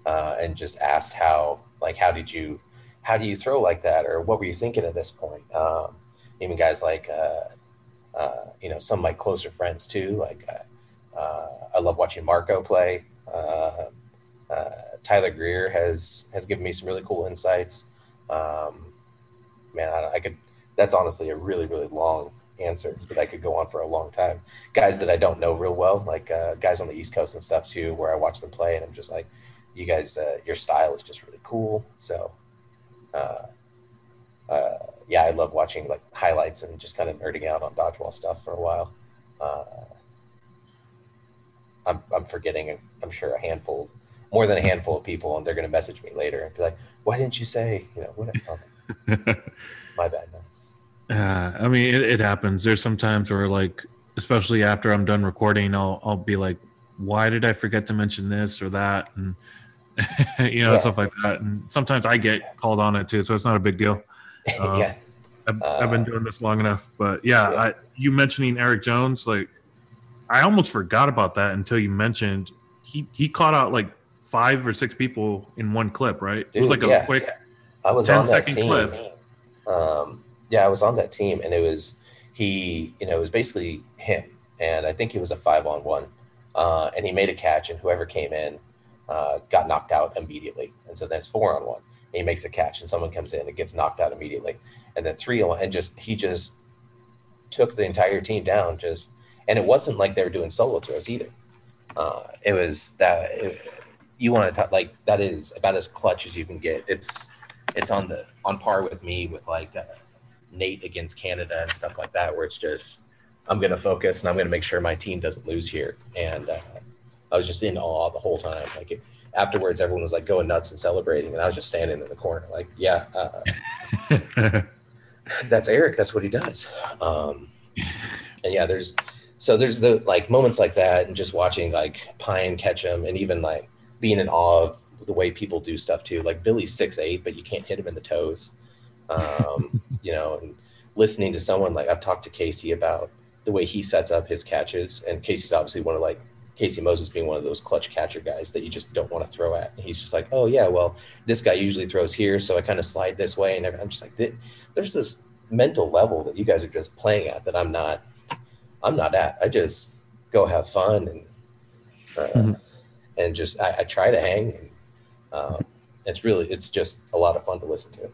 uh, and just asked how, like, how did you, how do you throw like that? Or what were you thinking at this point? Um, even guys like, uh, uh, you know, some of my closer friends too. Like, uh, uh, I love watching Marco play. Uh, Tyler Greer has has given me some really cool insights. Um, man, I, I could that's honestly a really really long answer but I could go on for a long time. Guys that I don't know real well, like uh, guys on the East Coast and stuff too, where I watch them play, and I'm just like, you guys, uh, your style is just really cool. So, uh, uh, yeah, I love watching like highlights and just kind of nerding out on dodgeball stuff for a while. Uh, I'm, I'm forgetting, I'm sure a handful, more than a handful of people, and they're going to message me later and be like, "Why didn't you say?" You know, what? Oh, my bad. Uh, I mean, it, it happens. There's some times where, like, especially after I'm done recording, I'll I'll be like, "Why did I forget to mention this or that?" And you know, Yeah. stuff like that. And sometimes I get called on it too, so it's not a big deal. Um, yeah, I've, I've been Uh, doing this long enough, but yeah, yeah. I, you mentioning Eric Jones, like I almost forgot about that until you mentioned he he caught out like five or six people in one clip, right? it was like a yeah. quick. I was 10 on that team. clip. Um, yeah, I was on that team, and it was he. You know, it was basically him, and I think he was a five on one, uh, and he made a catch, and whoever came in uh, got knocked out immediately, and so then it's four on one. And he makes a catch, and someone comes in and gets knocked out immediately, and then three on and just he just took the entire team down. Just and it wasn't like they were doing solo throws either. Uh, it was that it, you want to talk like that is about as clutch as you can get. It's it's on the on par with me with like uh, Nate against Canada and stuff like that, where it's just I'm gonna focus and I'm gonna make sure my team doesn't lose here. And uh, I was just in awe the whole time. Like it, afterwards, everyone was like going nuts and celebrating, and I was just standing in the corner, like, yeah, uh, that's Eric. That's what he does. Um, and yeah, there's so there's the like moments like that, and just watching like Pine catch him, and even like being in awe of the way people do stuff too. Like Billy's six eight, but you can't hit him in the toes. Um, you know, and listening to someone like I've talked to Casey about the way he sets up his catches, and Casey's obviously one of like Casey Moses being one of those clutch catcher guys that you just don't want to throw at. And he's just like, oh yeah, well this guy usually throws here, so I kind of slide this way, and I'm just like, there's this mental level that you guys are just playing at that I'm not, I'm not at. I just go have fun and uh, Mhm. and just I, I try to hang. And, um, it's really it's just a lot of fun to listen to.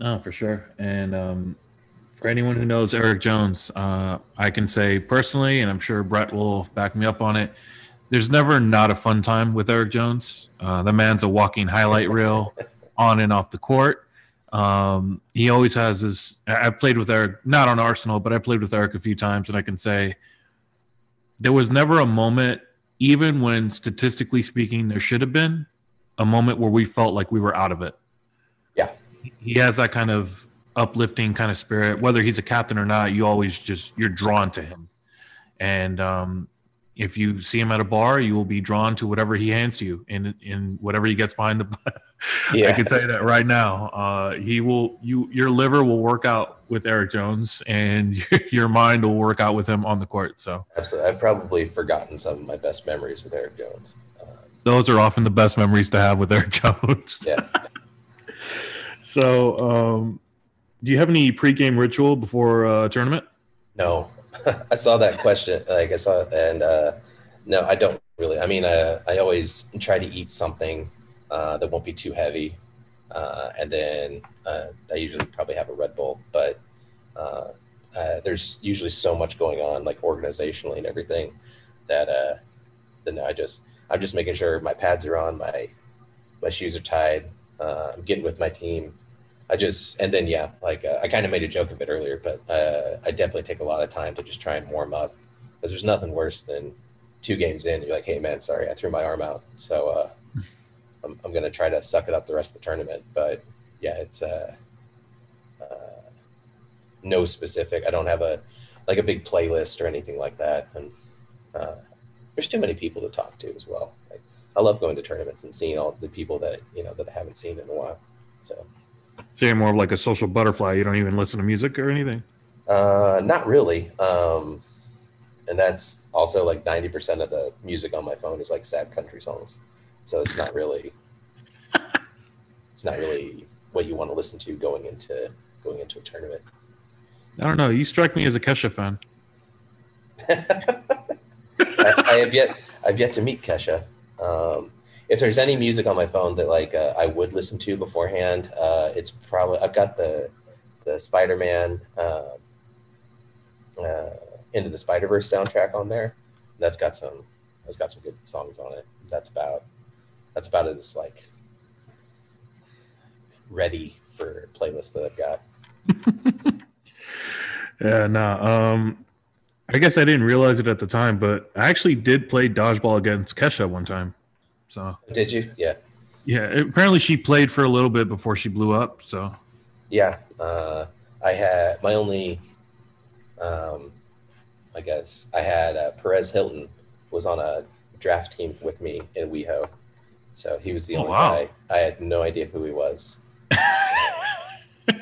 No, for sure. And um, for anyone who knows Eric Jones, uh, I can say personally, and I'm sure Brett will back me up on it. There's never not a fun time with Eric Jones. Uh, the man's a walking highlight reel on and off the court. Um, he always has his. I've played with Eric, not on Arsenal, but I played with Eric a few times, and I can say there was never a moment, even when statistically speaking, there should have been a moment where we felt like we were out of it he has that kind of uplifting kind of spirit. Whether he's a captain or not you always just you're drawn to him. And um, if you see him at a bar you will be drawn to whatever he hands you in in whatever he gets behind the yeah. i can tell you that right now. Uh, he will you your liver will work out with eric jones and your mind will work out with him on the court so. Absolutely, I've probably forgotten some of my best memories with Eric Jones. Uh, those are often the best memories to have with eric jones. Yeah, so um, do you have any pregame ritual before uh, a tournament no, I saw that question. Like I saw, and uh, no, I don't really. I mean, uh, I always try to eat something uh, that won't be too heavy, uh, and then uh, I usually probably have a Red Bull. But uh, uh, there's usually so much going on, like organizationally and everything, that uh, then I just I'm just making sure my pads are on, my my shoes are tied. Uh, I'm getting with my team. I just and then yeah, like uh, I kind of made a joke of it earlier, but uh, I definitely take a lot of time to just try and warm up because there's nothing worse than two games in, you're like, hey man, sorry, I threw my arm out, so uh, I'm I'm gonna try to suck it up the rest of the tournament. But yeah, it's uh, uh, no specific. I don't have a like a big playlist or anything like that, and uh, there's too many people to talk to as well. I love going to tournaments and seeing all the people that you know that I haven't seen in a while. So. So you're more of like a social butterfly. You don't even listen to music or anything. Uh, not really. Um, and that's also like 90% of the music on my phone is like sad country songs. So it's not really, it's not really what you want to listen to going into, going into a tournament. I don't know. You strike me as a Kesha fan. I, I have yet, I've yet to meet Kesha. Um, if there's any music on my phone that like uh, I would listen to beforehand, uh, it's probably I've got the the Spider-Man uh, uh, Into the Spider-Verse soundtrack on there. That's got some that's got some good songs on it. That's about that's about as like ready for playlist that I've got. yeah, no. Um, I guess I didn't realize it at the time, but I actually did play dodgeball against Kesha one time. So did you? Yeah. Yeah. Apparently, she played for a little bit before she blew up. So. Yeah, uh, I had my only. Um, I guess I had uh, Perez Hilton was on a draft team with me in WeHo, so he was the oh, only wow. guy. I had no idea who he was.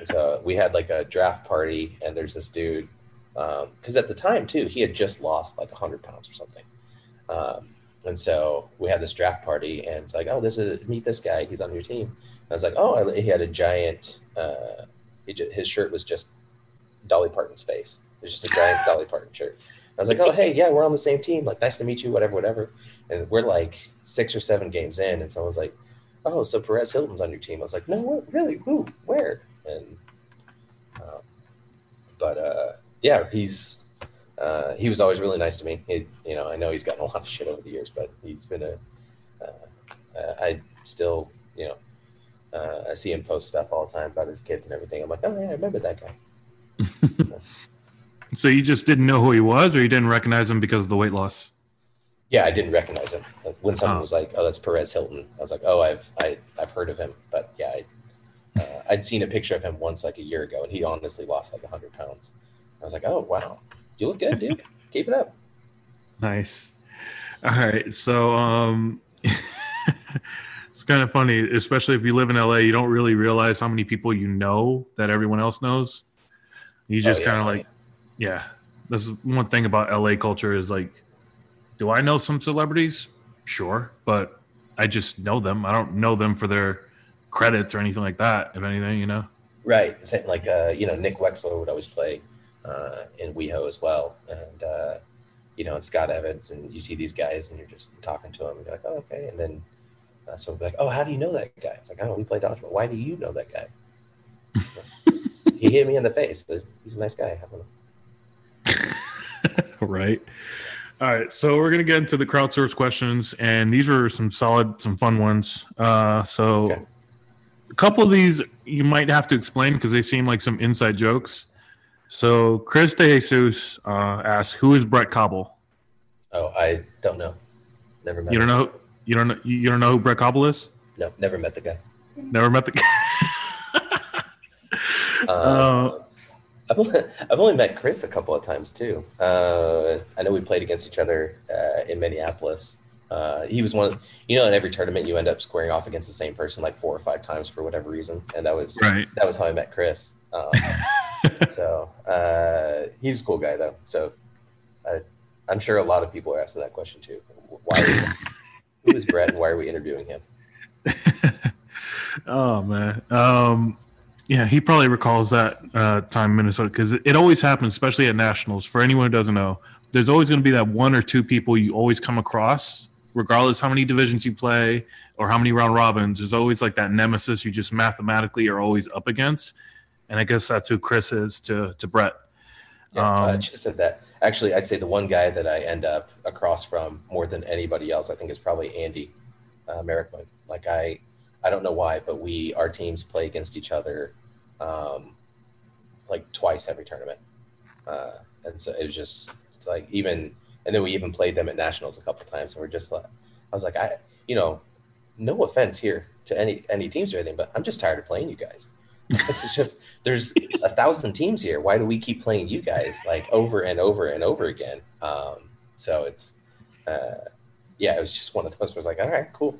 so we had like a draft party, and there's this dude because um, at the time too he had just lost like 100 pounds or something. Um, and so we had this draft party and it's like oh this is meet this guy he's on your team. And i was like oh he had a giant uh, just, his shirt was just dolly parton's face it was just a giant dolly parton shirt. I was like oh hey yeah we're on the same team. Like nice to meet you whatever whatever. And we're like six or seven games in and someone's like oh so perez hilton's on your team. I was like no really? Who? Where? And um, but uh yeah, he's uh, he was always really nice to me. He, you know, I know he's gotten a lot of shit over the years, but he's been a. Uh, uh, I still, you know, uh, I see him post stuff all the time about his kids and everything. I'm like, oh yeah, I remember that guy. so you just didn't know who he was, or you didn't recognize him because of the weight loss? Yeah, I didn't recognize him. Like when someone oh. was like, "Oh, that's Perez Hilton," I was like, "Oh, I've I, I've heard of him," but yeah, I, uh, I'd seen a picture of him once like a year ago, and he honestly lost like hundred pounds. I was like, oh wow, you look good, dude. Keep it up. Nice. All right, so um, it's kind of funny, especially if you live in LA. You don't really realize how many people you know that everyone else knows. You just oh, yeah, kind of like, yeah. This is one thing about LA culture is like, do I know some celebrities? Sure, but I just know them. I don't know them for their credits or anything like that. If anything, you know. Right. Like uh, you know, Nick Wexler would always play uh, in WeHo as well. And, uh, you know, and Scott Evans, and you see these guys and you're just talking to them and you're like, oh, okay. And then uh, be like, oh, how do you know that guy? It's like, oh, we play dodgeball. Why do you know that guy? he hit me in the face. He's a nice guy. right. All right, so we're gonna get into the crowdsource questions, and these are some solid, some fun ones. Uh, so, okay. a couple of these you might have to explain because they seem like some inside jokes. So Chris DeJesus uh, asks, "Who is Brett Kauble?" Oh, I don't know. Never met. You don't him. know. You don't know. You don't know who Brett Kauble is? No, never met the guy. Never met the guy. uh, uh, I've, only, I've only met Chris a couple of times too. Uh, I know we played against each other uh, in Minneapolis. Uh, he was one of, you know, in every tournament you end up squaring off against the same person like four or five times for whatever reason, and that was right. that was how I met Chris. Um, so uh, he's a cool guy though. So I, I'm sure a lot of people are asking that question too. Why? who is Brett, and why are we interviewing him? oh man, um, yeah, he probably recalls that uh, time in Minnesota because it always happens, especially at nationals. For anyone who doesn't know, there's always going to be that one or two people you always come across, regardless how many divisions you play or how many round robins. There's always like that nemesis you just mathematically are always up against and I guess that's who Chris is to to Brett. Yeah, uh, um, uh, just said that. Actually, I'd say the one guy that I end up across from more than anybody else, I think, is probably Andy uh, Merrickman. Like I, I don't know why, but we our teams play against each other, um, like twice every tournament, uh, and so it was just it's like even and then we even played them at nationals a couple times, and we're just like, I was like, I, you know, no offense here to any any teams or anything, but I'm just tired of playing you guys this is just there's a thousand teams here. Why do we keep playing you guys like over and over and over again? Um, so it's uh, yeah, it was just one of those. where Was like, all right, cool.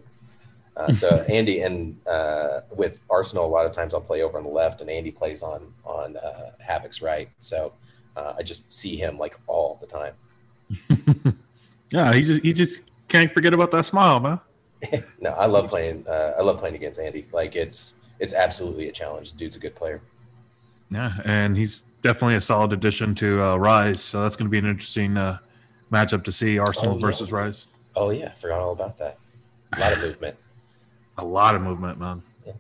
Uh, so Andy and uh, with Arsenal, a lot of times I'll play over on the left, and Andy plays on on uh, Havoc's right. So uh, I just see him like all the time. yeah, he just he just can't forget about that smile, man. no, I love playing. Uh, I love playing against Andy. Like it's it's absolutely a challenge. The dude's a good player. Yeah, and he's definitely a solid addition to uh, Rise. So that's going to be an interesting uh, matchup to see Arsenal oh, yeah. versus Rise. Oh yeah, forgot all about that. A lot of movement. a lot of movement, man. Yeah.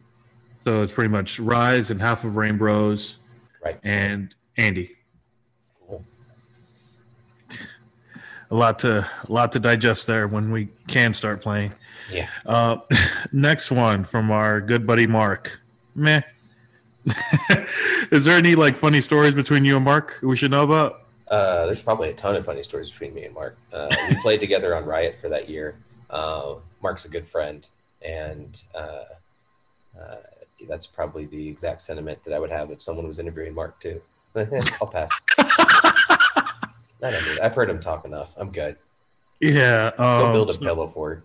So it's pretty much Rise and half of Rainbows. Right. and Andy. Cool. A lot to a lot to digest there when we can start playing. Yeah. Uh, next one from our good buddy Mark. Meh. Is there any like funny stories between you and Mark we should know about? Uh, there's probably a ton of funny stories between me and Mark. Uh, we played together on Riot for that year. Uh, Mark's a good friend, and uh, uh, that's probably the exact sentiment that I would have if someone was interviewing Mark too. I'll pass. Not any- I've heard him talk enough. I'm good. Yeah. Go Um, build a so- pillow it.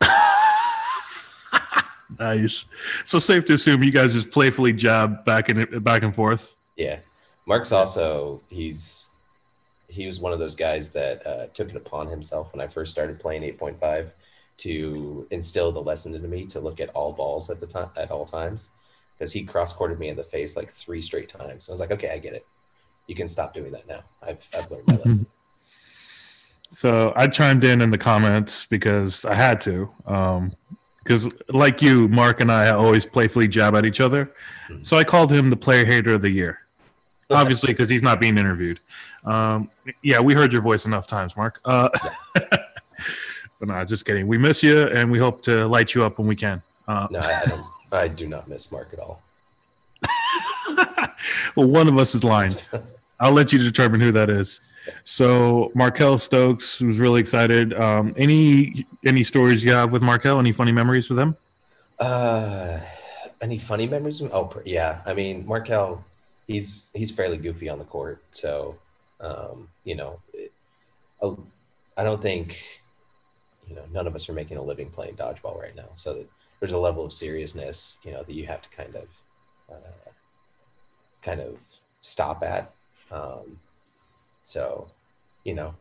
nice. So safe to assume you guys just playfully jab back and back and forth. Yeah, Mark's also he's he was one of those guys that uh, took it upon himself when I first started playing 8.5 to instill the lesson into me to look at all balls at the time at all times because he cross courted me in the face like three straight times. I was like, okay, I get it. You can stop doing that now. I've I've learned my lesson. So I chimed in in the comments because I had to. Um, because like you, Mark and I always playfully jab at each other. So I called him the player hater of the year. Obviously, because he's not being interviewed. Um, yeah, we heard your voice enough times, Mark. Uh, but no, just kidding. We miss you, and we hope to light you up when we can. Uh, No, I don't. I do not miss Mark at all. well, one of us is lying. I'll let you determine who that is. So Markel Stokes was really excited. Um, any any stories you have with Markel? Any funny memories with him? Uh, any funny memories? Oh, yeah. I mean, Markel, he's he's fairly goofy on the court, so um, you know, I don't think you know none of us are making a living playing dodgeball right now. So there's a level of seriousness, you know, that you have to kind of uh, kind of stop at. Um, so, you know,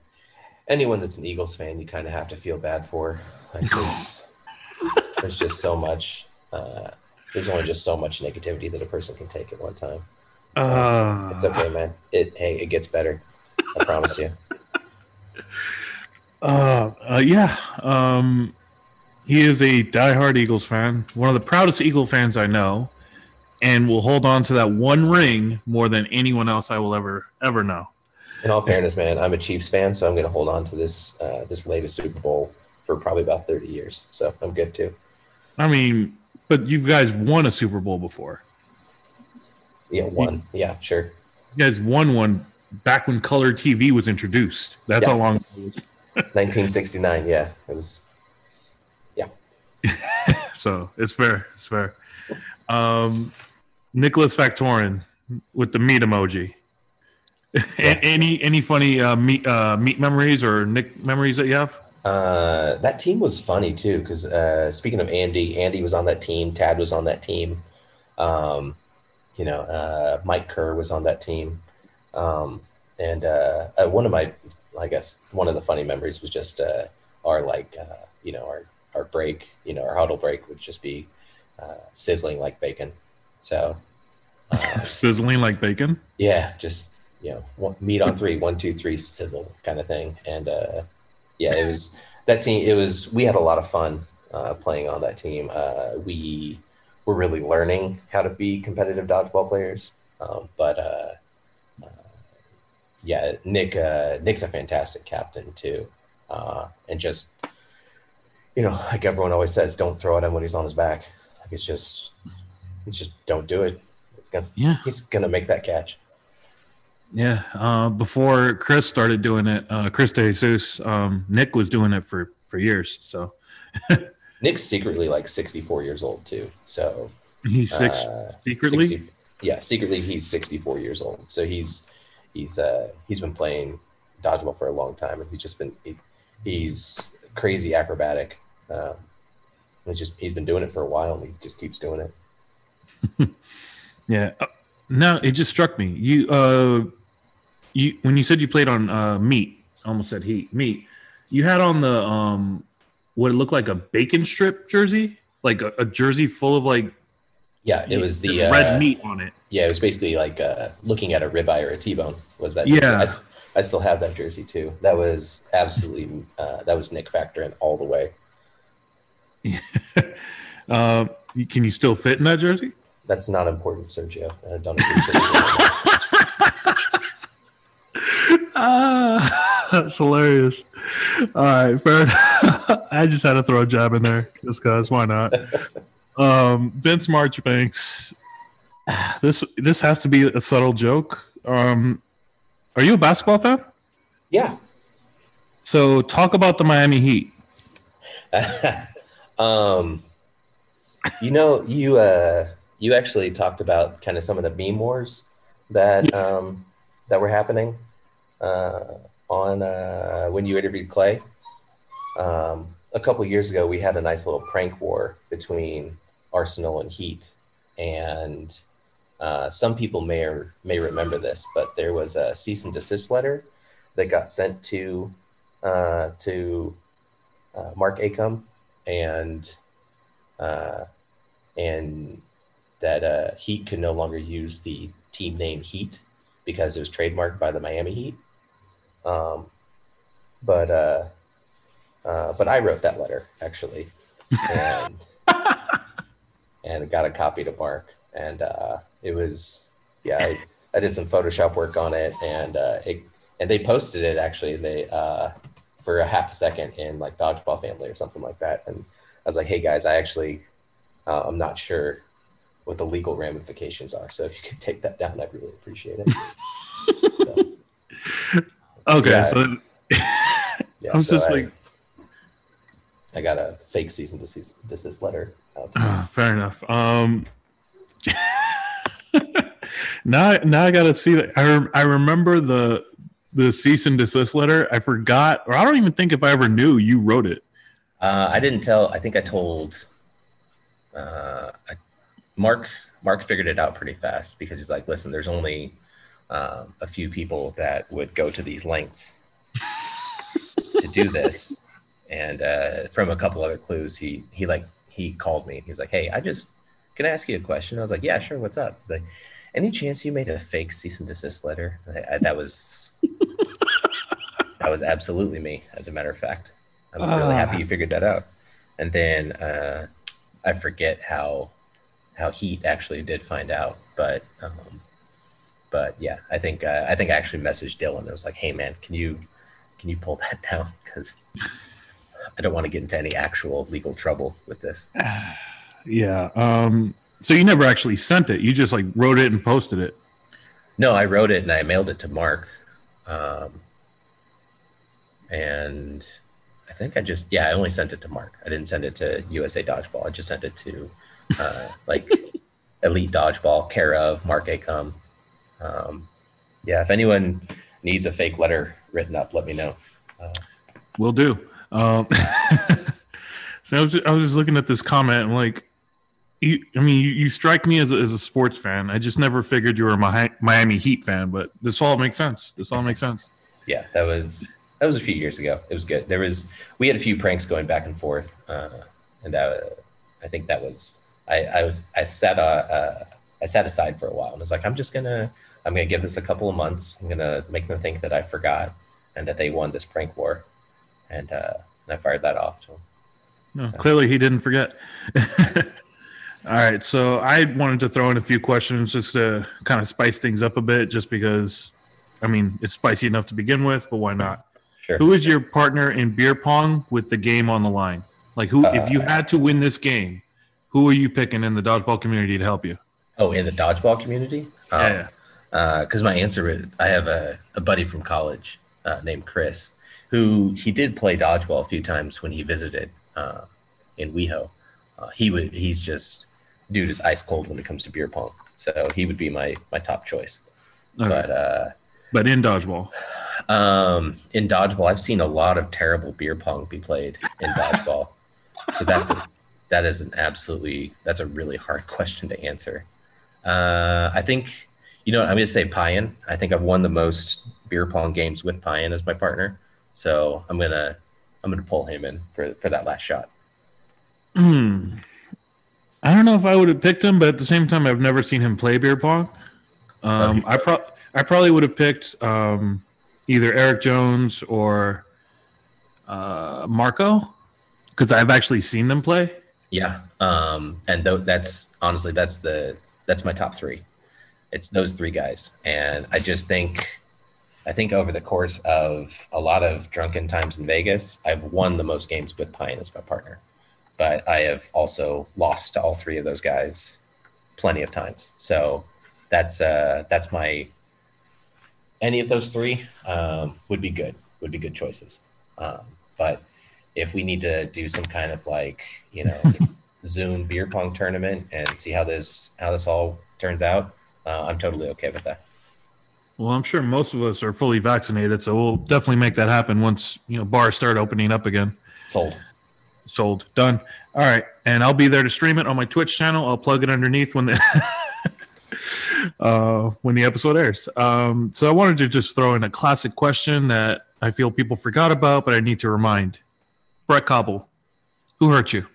anyone that's an Eagles fan, you kind of have to feel bad for. Like, there's, there's just so much. Uh, there's only just so much negativity that a person can take at one time. Uh, It's okay, man. It hey, it gets better. I promise you. Uh, uh, yeah. Um, he is a diehard Eagles fan, one of the proudest Eagle fans I know, and will hold on to that one ring more than anyone else I will ever ever know. In all fairness, man, I'm a Chiefs fan, so I'm going to hold on to this uh, this latest Super Bowl for probably about 30 years. So I'm good too. I mean, but you guys won a Super Bowl before. Yeah, one. Yeah, sure. You guys won one back when color TV was introduced. That's Yeah. how long. It was. 1969. Yeah, it was. Yeah. so it's fair. It's fair. Um, Nicholas Factorin with the meat emoji. Any any funny uh, meat uh, meat memories or Nick memories that you have? Uh, that team was funny too, because uh, speaking of Andy, Andy was on that team. Tad was on that team. Um, you know, uh, Mike Kerr was on that team. Um, and uh, uh, one of my, I guess, one of the funny memories was just uh, our like, uh, you know, our our break, you know, our huddle break would just be uh, sizzling like bacon. So, uh, Sizzling like bacon. yeah, just you know, one, meat on three, one, two, three, sizzle kind of thing. And uh, yeah, it was that team. It was we had a lot of fun uh, playing on that team. Uh, we were really learning how to be competitive dodgeball players. Um, but uh, uh, yeah, Nick uh, Nick's a fantastic captain too, uh, and just you know, like everyone always says, don't throw at him when he's on his back. Like it's just, it's just don't do it. It's gonna, Yeah. he's gonna make that catch. Yeah. Uh, before Chris started doing it, uh, Chris De Jesus, um, Nick was doing it for for years. So Nick's secretly like 64 years old too. So he's six uh, secretly. 60 yeah, secretly he's 64 years old. So he's he's uh, he's been playing dodgeball for a long time, and he's just been he, he's crazy acrobatic. Um, he's just he's been doing it for a while, and he just keeps doing it. Yeah. Uh, no, it just struck me. You uh you when you said you played on uh meat, almost said heat, meat. You had on the um what it looked like a bacon strip jersey, like a, a jersey full of like Yeah, it was the uh, red meat on it. Yeah, it was basically like uh, looking at a ribeye or a T-bone. Was that? Yeah. I, I still have that jersey too. That was absolutely uh, that was Nick Factorin all the way. Uh, can you still fit in that jersey? That's not important, Sergio. I don't appreciate it. Ah, that's hilarious. All right, fair. I just had to throw a jab in there just because. Why not? Um, Vince Marchbanks. This this has to be a subtle joke. Um, are you a basketball fan? yeah. So talk about the Miami Heat. um, you know, you uh, you actually talked about kind of some of the meme wars that um, that were happening uh, on uh, when you interviewed Clay. Um, a couple years ago, we had a nice little prank war between Arsenal and Heat, and uh, some people may or may remember this, but there was a cease and desist letter that got sent to uh, to uh, Mark Acom and uh, and that uh, Heat could no longer use the team name Heat because it was trademarked by the Miami Heat. Um, but uh, uh, but I wrote that letter actually, and and got a copy to Mark, and uh, it was yeah I, I did some Photoshop work on it, and uh, it and they posted it actually they uh, for a half a second in like Dodgeball Family or something like that, and I was like, hey guys, I actually uh, I'm not sure what the legal ramifications are, so if you could take that down, I'd really appreciate it. So, Okay, Yeah. so yeah, I was so just I, like, I got a fake season desist, desist letter out. ah, fair enough. Um, now, now I gotta see that. I rem- I remember the the cease and desist letter. I forgot, or I don't even think if I ever knew you wrote it. Uh, I didn't tell. I think I told uh, I, Mark. Mark figured it out pretty fast because he's like, "Listen, there's only um, a few people that would go to these lengths to do this." And uh, from a couple other clues, he he like he called me. He was like, "Hey, I just can I ask you a question?" I was like, "Yeah, sure. What's up?" He's like, "Any chance you made a fake cease and desist letter?" I, I, that was that was absolutely me, as a matter of fact. I'm really Ah. happy you figured that out. And then uh, I forget how how Heat actually did find out, but um, but yeah, I think uh, I think I actually messaged Dylan. I was like, "Hey man, can you can you pull that down? Because I don't want to get into any actual legal trouble with this." Yeah. Um. So you never actually sent it. You just like wrote it and posted it. No, I wrote it and I mailed it to Mark. Um, and I think I just, yeah, I only sent it to Mark. I didn't send it to USA Dodgeball. I just sent it to uh, like Elite Dodgeball, care of Mark Acom. Um, yeah, if anyone needs a fake letter written up, let me know. Uh, Will do. Um, so I was, just, I was just looking at this comment and like, you, I mean, you, you strike me as a, as a sports fan. I just never figured you were a Miami Heat fan, but this all makes sense. This all makes sense. yeah, that was that was a few years ago. It was good. There was we had a few pranks going back and forth, uh, and that I think that was I, I was I sat uh, uh, I sat aside for a while and was like I'm just gonna I'm gonna give this a couple of months. I'm gonna make them think that I forgot and that they won this prank war, and, uh, and I fired that off. So No, clearly he didn't forget. All right, so I wanted to throw in a few questions just to kind of spice things up a bit, just because, I mean, it's spicy enough to begin with, but why not? sure. Who is your partner in beer pong with the game on the line? Like, who, if you Uh, had to win this game, who are you picking in the dodgeball community to help you? Oh, in the dodgeball community? Um, Yeah. because my answer is I have a, a buddy from college uh, named Chris who he did play dodgeball a few times when he visited uh, in WeHo. Uh, he would he's just dude is ice cold when it comes to beer pong, so he would be my my top choice. Okay. But uh, but in dodgeball. um, in dodgeball, I've seen a lot of terrible beer pong be played in dodgeball, so that's a that is an absolutely that's a really hard question to answer. Uh, I think you know I'm going to say Payan. I think I've won the most beer pong games with Payan as my partner, so I'm gonna I'm gonna pull him in for for that last shot. Hmm. I don't know if I would have picked him, but at the same time, I've never seen him play beer pong. Um, I pro- I probably would have picked um, either Eric Jones or uh, Marco because I've actually seen them play. Yeah, um, and th- that's honestly that's the that's my top three. It's those three guys, and I just think, I think over the course of a lot of drunken times in Vegas, I've won the most games with Pine as my partner, but I have also lost to all three of those guys plenty of times. So that's uh, that's my any of those three um, would be good. Would be good choices. Um, but if we need to do some kind of like you know Zoom beer pong tournament and see how this how this all turns out, uh, I'm totally okay with that. Well, I'm sure most of us are fully vaccinated, so we'll definitely make that happen once you know bars start opening up again. Sold. Sold. Done. All right, and I'll be there to stream it on my Twitch channel. I'll plug it underneath when the uh, when the episode airs. Um, so I wanted to just throw in a classic question that I feel people forgot about, but I need to remind. Brett Kauble, who hurt you?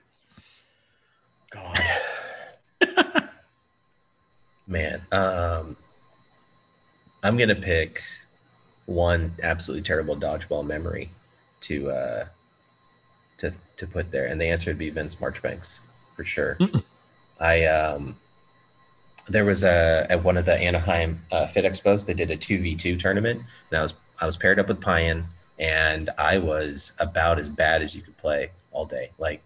God. Man, um, I'm gonna pick one absolutely terrible dodgeball memory to uh, to to put there, and the answer would be Vince Marchbanks for sure. I um, there was a at one of the Anaheim uh, Fit Expos. They did a two v two tournament, and I was I was paired up with Payan, and I was about as bad as you could play all day. Like,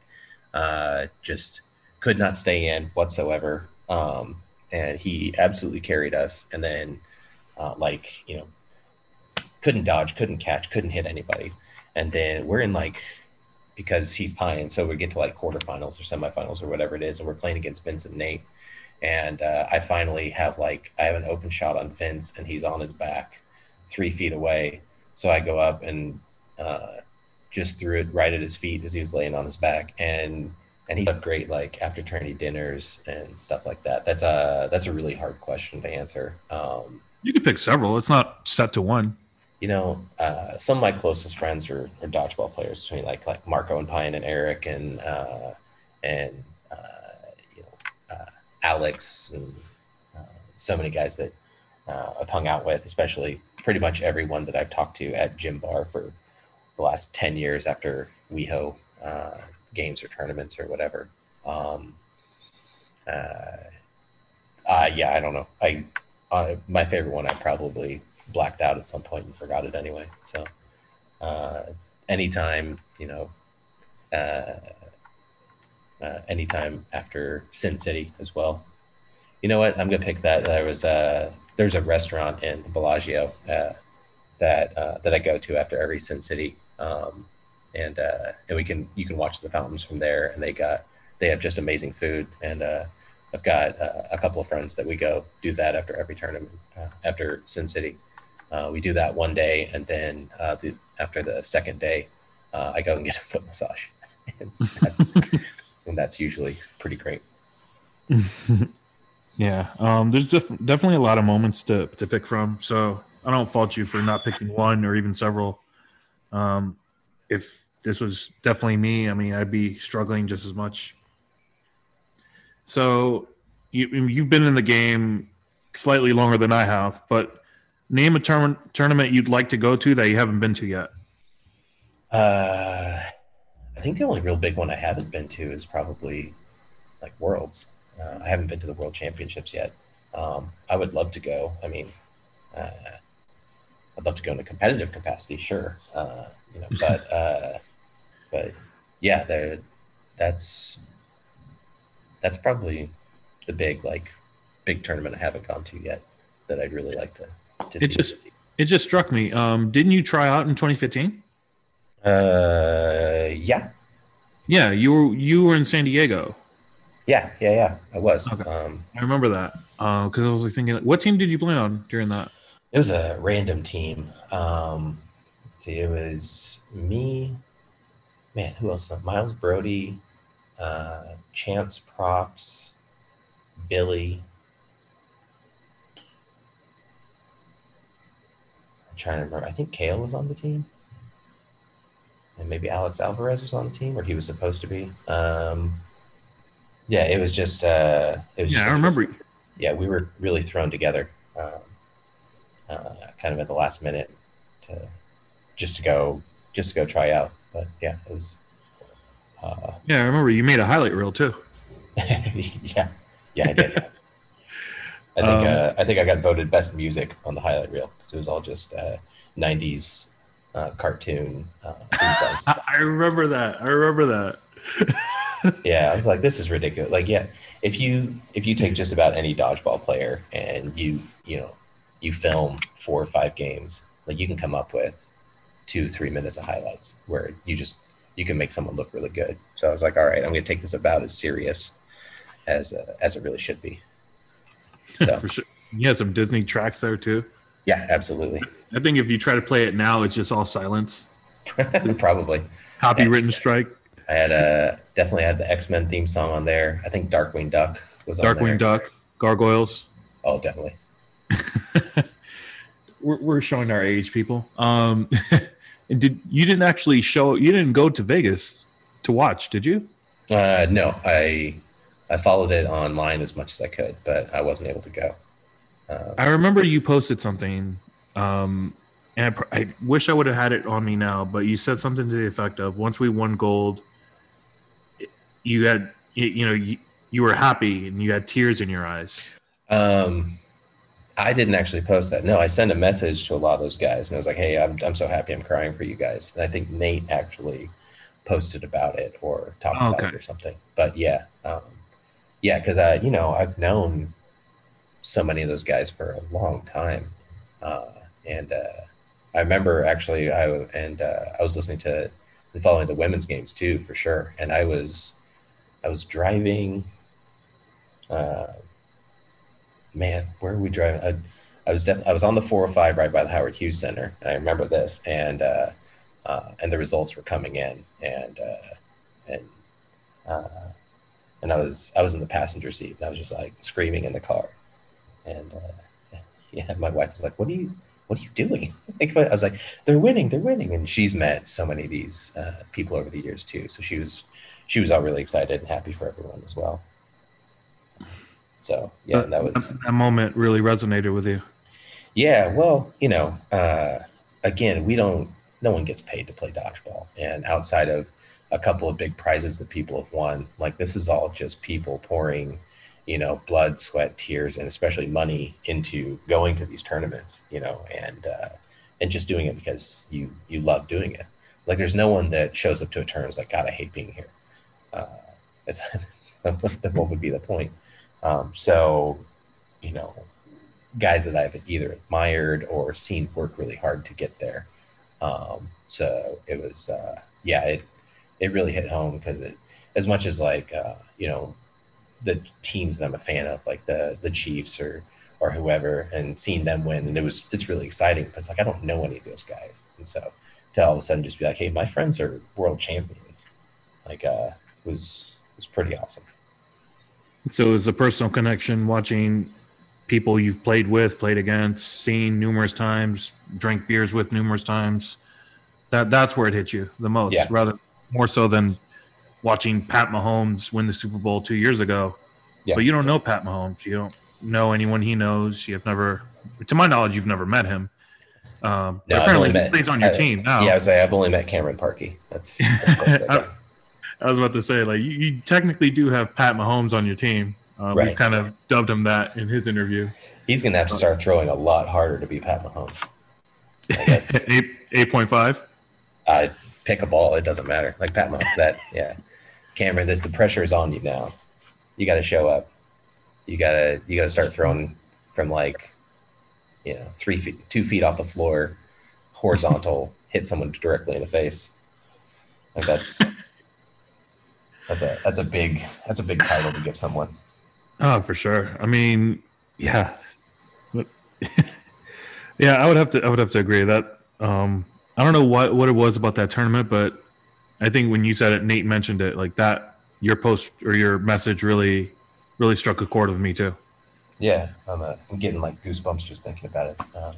uh, just could not stay in whatsoever. Um, and he absolutely carried us. And then, uh, like you know, couldn't dodge, couldn't catch, couldn't hit anybody. And then we're in like because he's Payan, so we get to like quarterfinals or semifinals or whatever it is, and we're playing against Vincent Nate and uh, I finally have like I have an open shot on Vince, and he's on his back, three feet away. So I go up and uh, just threw it right at his feet as he was laying on his back, and and he looked great like after tourney dinners and stuff like that. That's a that's a really hard question to answer. Um, you could pick several. It's not set to one. You know, uh, some of my closest friends are, are dodgeball players. Between like like Marco and Pine and Eric and uh, and Alex and uh, so many guys that uh, I've hung out with, especially pretty much everyone that I've talked to at Gym Bar for the last 10 years after WeHo uh, games or tournaments or whatever. Um, uh, uh, yeah, I don't know. I uh, my favorite one I probably blacked out at some point and forgot it anyway. So anytime you know uh, anytime after Sin City as well. You know what? I'm gonna pick that. There was a there's a restaurant in Bellagio uh, that uh, that I go to after every Sin City, um, and uh, and we can you can watch the fountains from there, and they got they have just amazing food, and uh, I've got uh, a couple of friends that we go do that after every tournament after Sin City. we do that one day, and then the, after the second day, I go and get a foot massage. and that's usually pretty great. yeah, um, there's def- definitely a lot of moments to to pick from. So I don't fault you for not picking one or even several. Um, if this was definitely me, I mean, I'd be struggling just as much. So you you've been in the game slightly longer than I have, but name a tournament tournament you'd like to go to that you haven't been to yet. Uh I think the only real big one I haven't been to is probably like Worlds. Uh, I haven't been to the World Championships yet. Um, I would love to go. I mean, uh, I'd love to go in a competitive capacity, sure. Uh, you know, but uh, but yeah, there. That's that's probably the big like big tournament I haven't gone to yet that I'd really like to. to it just it just struck me. Um, didn't you try out in 2015? Uh, yeah. Yeah, you were you were in San Diego. Yeah, yeah, yeah. I was. Okay. Um, I remember that because uh, I was like thinking, what team did you play on during that? It was a random team. Um, see, it was me. Man, who else? Miles Brody, uh, Chance Props, Billy. I'm trying to remember. I think Kale was on the team and maybe Alex Alvarez was on the team, or he was supposed to be. Um, yeah, it was just. Uh, it was yeah, just I remember. Yeah, we were really thrown together, um, uh, kind of at the last minute, to just to go, just to go try out. But yeah, it was. Uh, yeah, I remember you made a highlight reel too. yeah, yeah, I did. I think Um, uh, I think I got voted best music on the highlight reel because it was all just uh, '90s uh, cartoon uh, theme songs. I, I remember that. I remember that. yeah, I was like, this is ridiculous. Like, yeah, if you if you take just about any dodgeball player and you you know you film four or five games, like you can come up with two three minutes of highlights where you just you can make someone look really good. So I was like, all right, I'm going to take this about as serious as uh, as it really should be. So For sure. You had some Disney tracks there too. yeah, absolutely, I think if you try to play it now, it's just all silence. probably. Copywritten strike. I had uh, definitely had the X Men theme song on there. I think Darkwing Duck was on. Darkwing Duck. Gargoyles. Oh, definitely. We're, we're showing our age, people. Um, and did you didn't actually show? You didn't go to Vegas to watch, did you? Uh, no, I I followed it online as much as I could, but I wasn't able to go. Uh, I remember you posted something, um, and I, pr- I wish I would have had it on me now. But you said something to the effect of, "Once we won gold, you had, you, you know, you, you were happy and you had tears in your eyes." um, I didn't actually post that. No, I sent a message to a lot of those guys, and I was like, "Hey, I'm I'm so happy. I'm crying for you guys." And I think Nate actually posted about it or talked about it or something. But yeah, um, yeah, because I you know I've known so many of those guys for a long time, uh, and uh, I remember actually I and uh, I was listening to and following the women's games too for sure, and I was I was driving. Uh, man, where are we driving? I, I was def- I was on the 405 right by the Howard Hughes Center, and I remember this, and uh, uh, and the results were coming in, and uh, and uh, and I was I was in the passenger seat, and I was just like screaming in the car, and uh, yeah, my wife was like, "What are you?" What are you doing? Like, I was like, they're winning, they're winning, and she's met so many of these people over the years too. So she was, she was all really excited and happy for everyone as well. So yeah, But that was that moment really resonated with you. yeah, well, you know, uh, again, we don't. No one gets paid to play dodgeball, and outside of a couple of big prizes that people have won, like this is all just people pouring, you know, blood, sweat, tears, and especially money into going to these tournaments, you know, and uh, and just doing it because you you love doing it. Like, there's no one that shows up to a tournament like, God, I hate being here. Uh, it's what would be the point? Um, so, you know, guys that I've either admired or seen work really hard to get there. Um, so it was, uh, yeah, it it really hit home because it, as much as like uh, you know, the teams that I'm a fan of, like the the Chiefs or or whoever, and seeing them win, and it was it's really exciting because like I don't know any of those guys, and so to all of a sudden just be like, hey, my friends are world champions, like uh, was was pretty awesome. So it's a personal connection watching people you've played with, played against, seen numerous times, drank beers with numerous times. That that's where it hit you the most, Yeah. rather more so than watching Pat Mahomes win the Super Bowl two years ago. Yeah. But you don't know Pat Mahomes. You don't know anyone he knows. You've never, to my knowledge, you've never met him. Um, No, apparently he met- plays on your I- team now. Yeah, I was like, I've only met Cameron Parkey. That's, that's I. I was about to say, like, you, you technically do have Pat Mahomes on your team. Uh, We've kind of dubbed him that in his interview. he's gonna have to start throwing a lot harder to be Pat Mahomes. Like, Eight eight point five. I pick a ball, it doesn't matter. Like Pat Mahomes, that yeah. Cameron, this the pressure is on you now. You got to show up. You gotta you gotta start throwing from like, you know, three feet, two feet off the floor, horizontal, hit someone directly in the face. Like that's that's a that's a big that's a big title to give someone. Oh, for sure. I mean, yeah, yeah, I would have to. I would have to agree that. Um, I don't know what what it was about that tournament, but I think when you said it, Nate mentioned it like that. Your post or your message really, really struck a chord with me too. Yeah, I'm, uh, I'm getting like goosebumps just thinking about it. Um,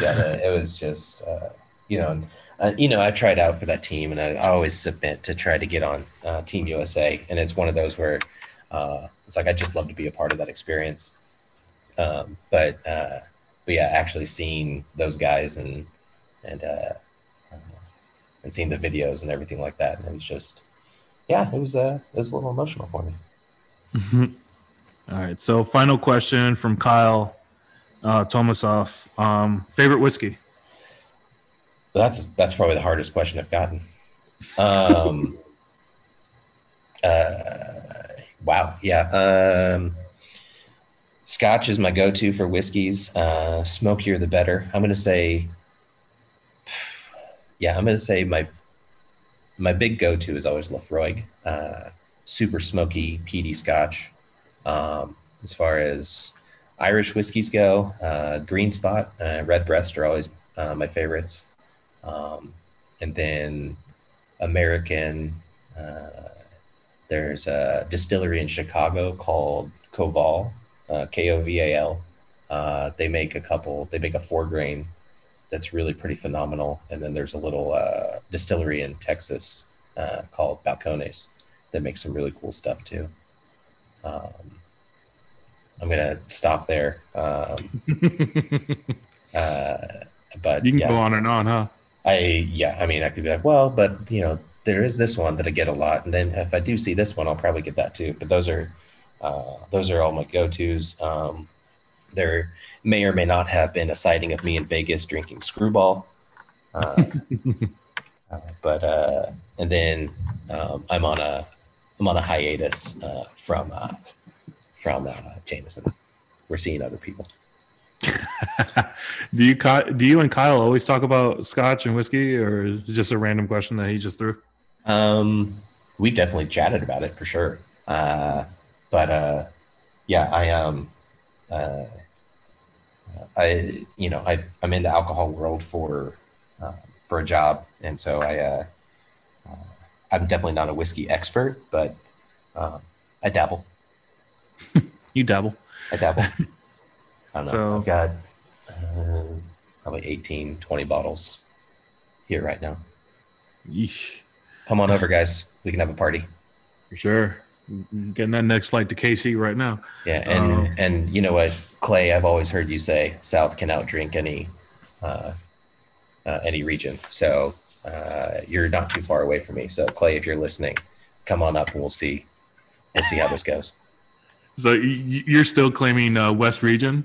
yeah, the, it was just, uh, you know, and, uh, you know, I tried out for that team, and I, always submit to try to get on uh, Team USA, and it's one of those where uh, it's like I just love to be a part of that experience. Um, but uh, but yeah, actually seeing those guys and and uh, and seeing the videos and everything like that, and it was just, yeah, it was uh, it was a little emotional for me. All right. So, final question from Kyle uh. Um, favorite whiskey? That's that's probably the hardest question I've gotten. Um, uh, wow. Yeah. Um, Scotch is my go-to for whiskeys. Uh, smokier the better. I'm going to say. Yeah, I'm going to say my my big go-to is always Laphroaig. Uh, super smoky, peaty Scotch. Um, as far as Irish whiskeys go, uh, Green Spot, uh, Redbreast are always uh, my favorites. Um, and then American, uh, there's a distillery in Chicago called Koval, uh, K O V A L. Uh, they make a couple, they make a four grain that's really pretty phenomenal. And then there's a little distillery in Texas called Balcones that makes some really cool stuff too. Um, I'm gonna stop there. Um, uh, but you can yeah, go on and on, huh? I yeah, I mean, I could be like, well, but you know, there is this one that I get a lot, and then if I do see this one, I'll probably get that too. But those are uh, those are all my go tos. Um, there may or may not have been a sighting of me in Vegas drinking Screwball, uh, uh, but uh, and then um, I'm on a I'm on a hiatus uh, from uh, from uh, Jameson. We're seeing other people. do you do you and Kyle always talk about scotch and whiskey, or is it just a random question that he just threw? Um, we've definitely chatted about it for sure. Uh, but uh, yeah, I um, uh, I you know I I'm in the alcohol world for uh, for a job, and so I uh, uh, I'm definitely not a whiskey expert, but uh, I dabble. you dabble. I dabble. I don't know. So, I've got uh, probably 18, 20 bottles here right now. Yeesh. Come on over, guys. We can have a party. For sure. Getting that next flight to KC right now. Yeah, and um, and you know what, Clay? I've always heard you say South can outdrink any uh, uh, any region. So uh, you're not too far away from me. So Clay, if you're listening, come on up and we'll see we'll see how this goes. So you're still claiming uh, West Region?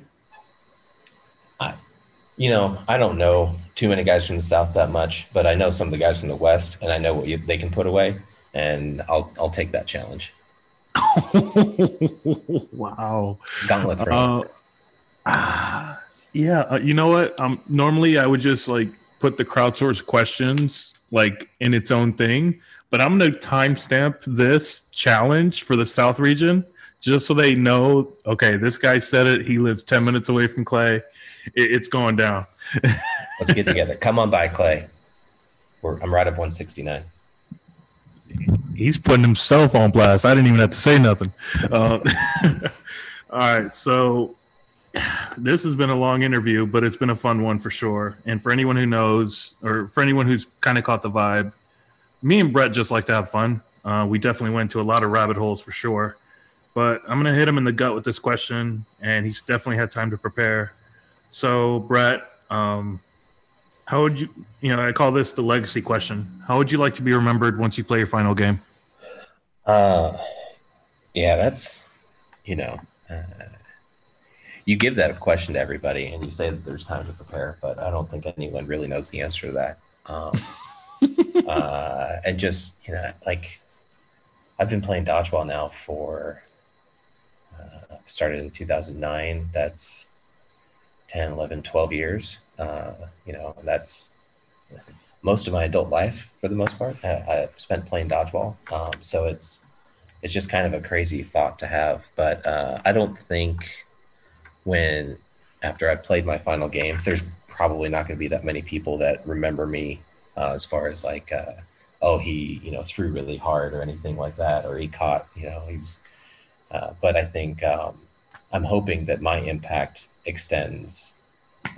You know, I don't know too many guys from the South that much, but I know some of the guys from the West, and I know what you, they can put away, and I'll I'll take that challenge. wow! Gauntlet throw. Uh, yeah, uh, you know what? Um, normally I would just like put the crowdsource questions like in its own thing, but I'm gonna timestamp this challenge for the South region just so they know, okay, this guy said it. He lives 10 minutes away from Clay. It, it's going down. Let's get together. Come on by, Clay. We're, I'm right up 169. He's putting himself on blast. I didn't even have to say nothing. Uh, all right. So this has been a long interview, but it's been a fun one for sure. And for anyone who knows, or for anyone who's kind of caught the vibe, me and Brett just like to have fun. Uh, we definitely went to a lot of rabbit holes for sure. But I'm going to hit him in the gut with this question, and he's definitely had time to prepare. So, Brett, um, how would you, you know, I call this the legacy question. How would you like to be remembered once you play your final game? Uh, yeah, that's, you know, uh, you give that question to everybody and you say that there's time to prepare, but I don't think anyone really knows the answer to that. Um, uh, and just, you know, like I've been playing dodgeball now for started in 2009. That's 10, 11, 12 years. Uh, you know, that's most of my adult life for the most part. I, have spent playing dodgeball. Um, so it's, it's just kind of a crazy thought to have. But uh, I don't think when, after I played my final game, there's probably not going to be that many people that remember me uh, as far as like, uh, oh, he, you know, threw really hard or anything like that, or he caught, you know, he was uh, but I think um, I'm hoping that my impact extends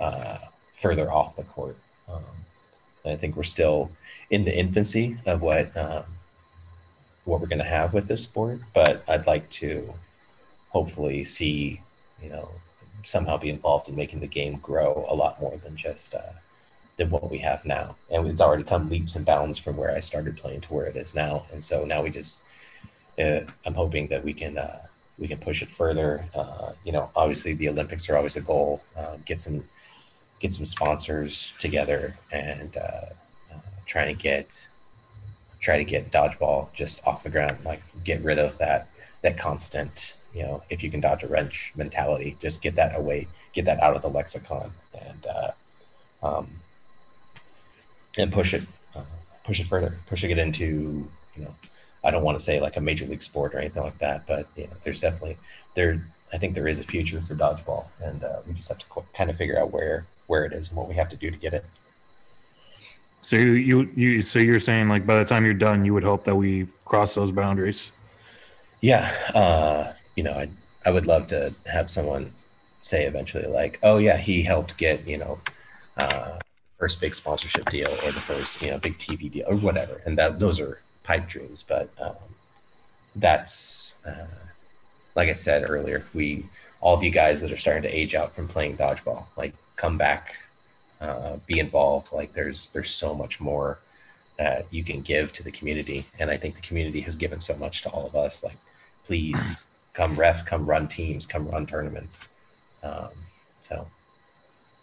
uh, further off the court. Um, I think we're still in the infancy of what um, what we're going to have with this sport, but I'd like to hopefully see, you know, somehow be involved in making the game grow a lot more than just uh, than what we have now. And it's already come leaps and bounds from where I started playing to where it is now. And so now we just, uh, I'm hoping that we can uh, we can push it further. Uh, you know, obviously the Olympics are always a goal. Uh, get some get some sponsors together and uh, uh, try to get try to get dodgeball just off the ground. Like get rid of that that constant, you know, if you can dodge a wrench mentality. Just get that away, get that out of the lexicon, and uh, um, and push it uh, push it further, pushing it into you know I don't want to say like a major league sport or anything like that, but you know, there's definitely there. I think there is a future for dodgeball, and uh, we just have to kind of figure out where where it is and what we have to do to get it. So you, you you so you're saying like by the time you're done, you would hope that we cross those boundaries. Yeah, uh, you know, I I would love to have someone say eventually like, oh yeah, he helped get you know. Uh, first big sponsorship deal or the first you know big TV deal or whatever, and that those are pipe dreams. But um, that's uh, like I said earlier, we all of you guys that are starting to age out from playing dodgeball, like come back, uh, be involved. Like there's there's so much more that you can give to the community, and I think the community has given so much to all of us. Like please come ref, come run teams, come run tournaments. Um, so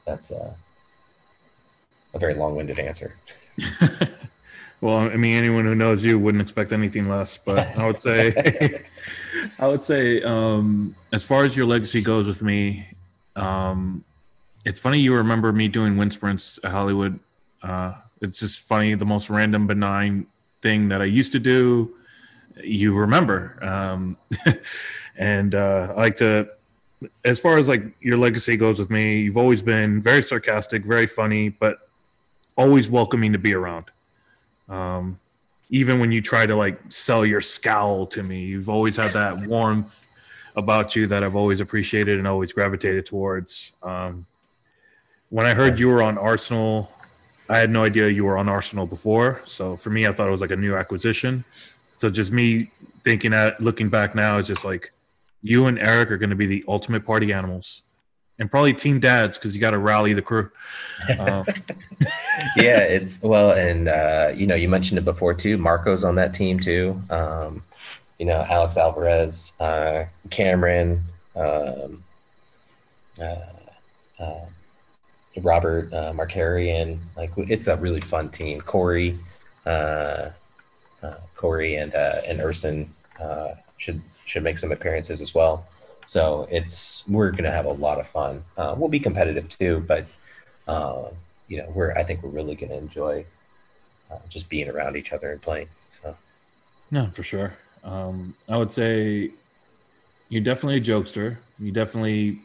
that's uh, a very long-winded answer. Well, I mean, anyone who knows you wouldn't expect anything less. But I would say, I would say, um, as far as your legacy goes with me, um, it's funny you remember me doing wind sprints at Hollywood. Uh, it's just funny, the most random, benign thing that I used to do. You remember, um, and uh, I like to. As far as like your legacy goes with me, you've always been very sarcastic, very funny, but always welcoming to be around. Um, even when you try to like sell your scowl to me, you've always had that warmth about you that I've always appreciated and always gravitated towards. Um, when I heard you were on Arsenal, I had no idea you were on Arsenal before. So for me, I thought it was like a new acquisition. So just me thinking at looking back now is just like you and Eric are going to be the ultimate party animals and probably team dads because you got to rally the crew. Um, yeah, it's well, and uh, you know, you mentioned it before too. Marco's on that team too. Um, you know, Alex Alvarez, uh, Cameron, um, uh, uh Robert uh, Markarian. Like, it's a really fun team. Corey, uh, uh, Corey, and and Urson should should make some appearances as well. So it's we're going to have a lot of fun. Uh, we'll be competitive too, but uh, you know, we're I think we're really going to enjoy uh, just being around each other and playing. So, no, for sure. Um, I would say you're definitely a jokester. You definitely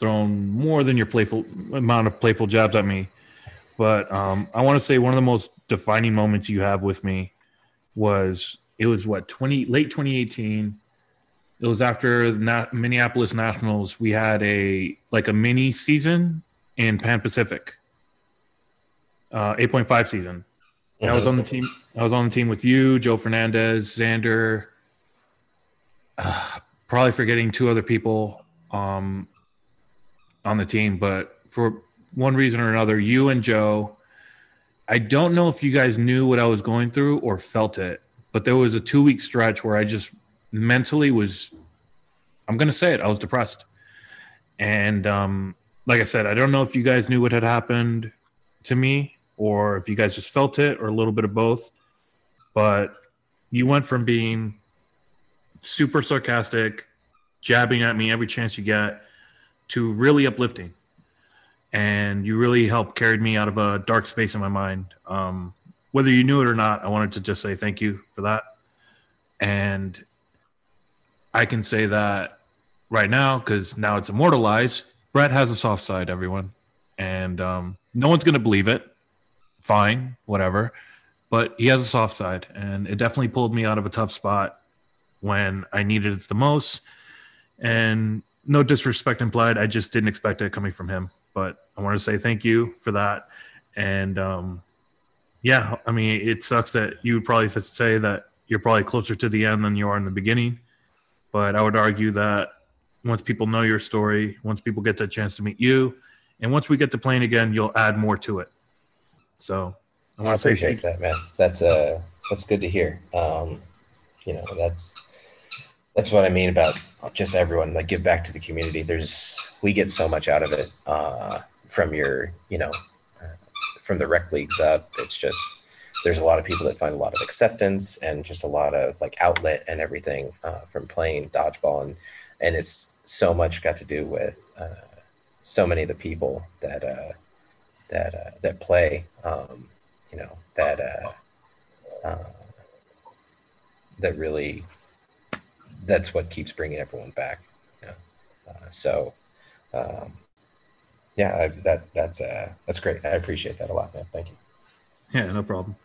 thrown more than your playful amount of playful jabs at me. But um, I want to say one of the most defining moments you have with me was it was what 20 late 2018 it was after the Minneapolis Nationals. We had a like a mini season in Pan Pacific, uh, eight point five season. And I was on the team. I was on the team with you, Joe Fernandez, Xander. Uh, probably forgetting two other people um, on the team, but for one reason or another, you and Joe. I don't know if you guys knew what I was going through or felt it, but there was a two week stretch where I just mentally was I'm gonna say it. I was depressed, and um, like I said, I don't know if you guys knew what had happened to me or if you guys just felt it or a little bit of both. But you went from being super sarcastic, jabbing at me every chance you get, to really uplifting, and you really helped carried me out of a dark space in my mind. Um, whether you knew it or not, I wanted to just say thank you for that. And I can say that right now because now it's immortalized. Brett has a soft side, everyone, and um, no one's going to believe it. Fine, whatever. But he has a soft side, and it definitely pulled me out of a tough spot when I needed it the most. And no disrespect implied, I just didn't expect it coming from him. But I want to say thank you for that. And um, yeah, I mean, it sucks that you would probably say that you're probably closer to the end than you are in the beginning but I would argue that once people know your story, once people get the chance to meet you, and once we get to playing again, you'll add more to it. So I want to appreciate that, man. That's uh that's good to hear. Um, you know, that's that's what I mean about just everyone. Like give back to the community. There's we get so much out of it uh, from your you know uh, from the rec leagues up. It's just there's a lot of people that find a lot of acceptance and just a lot of like outlet and everything uh, from playing dodgeball. And and it's so much got to do with uh, so many of the people that uh, that uh, that play um, you know that uh, uh, that really that's what keeps bringing everyone back know? so um, yeah I, that that's that's great. I appreciate that a lot man. Thank you yeah no problem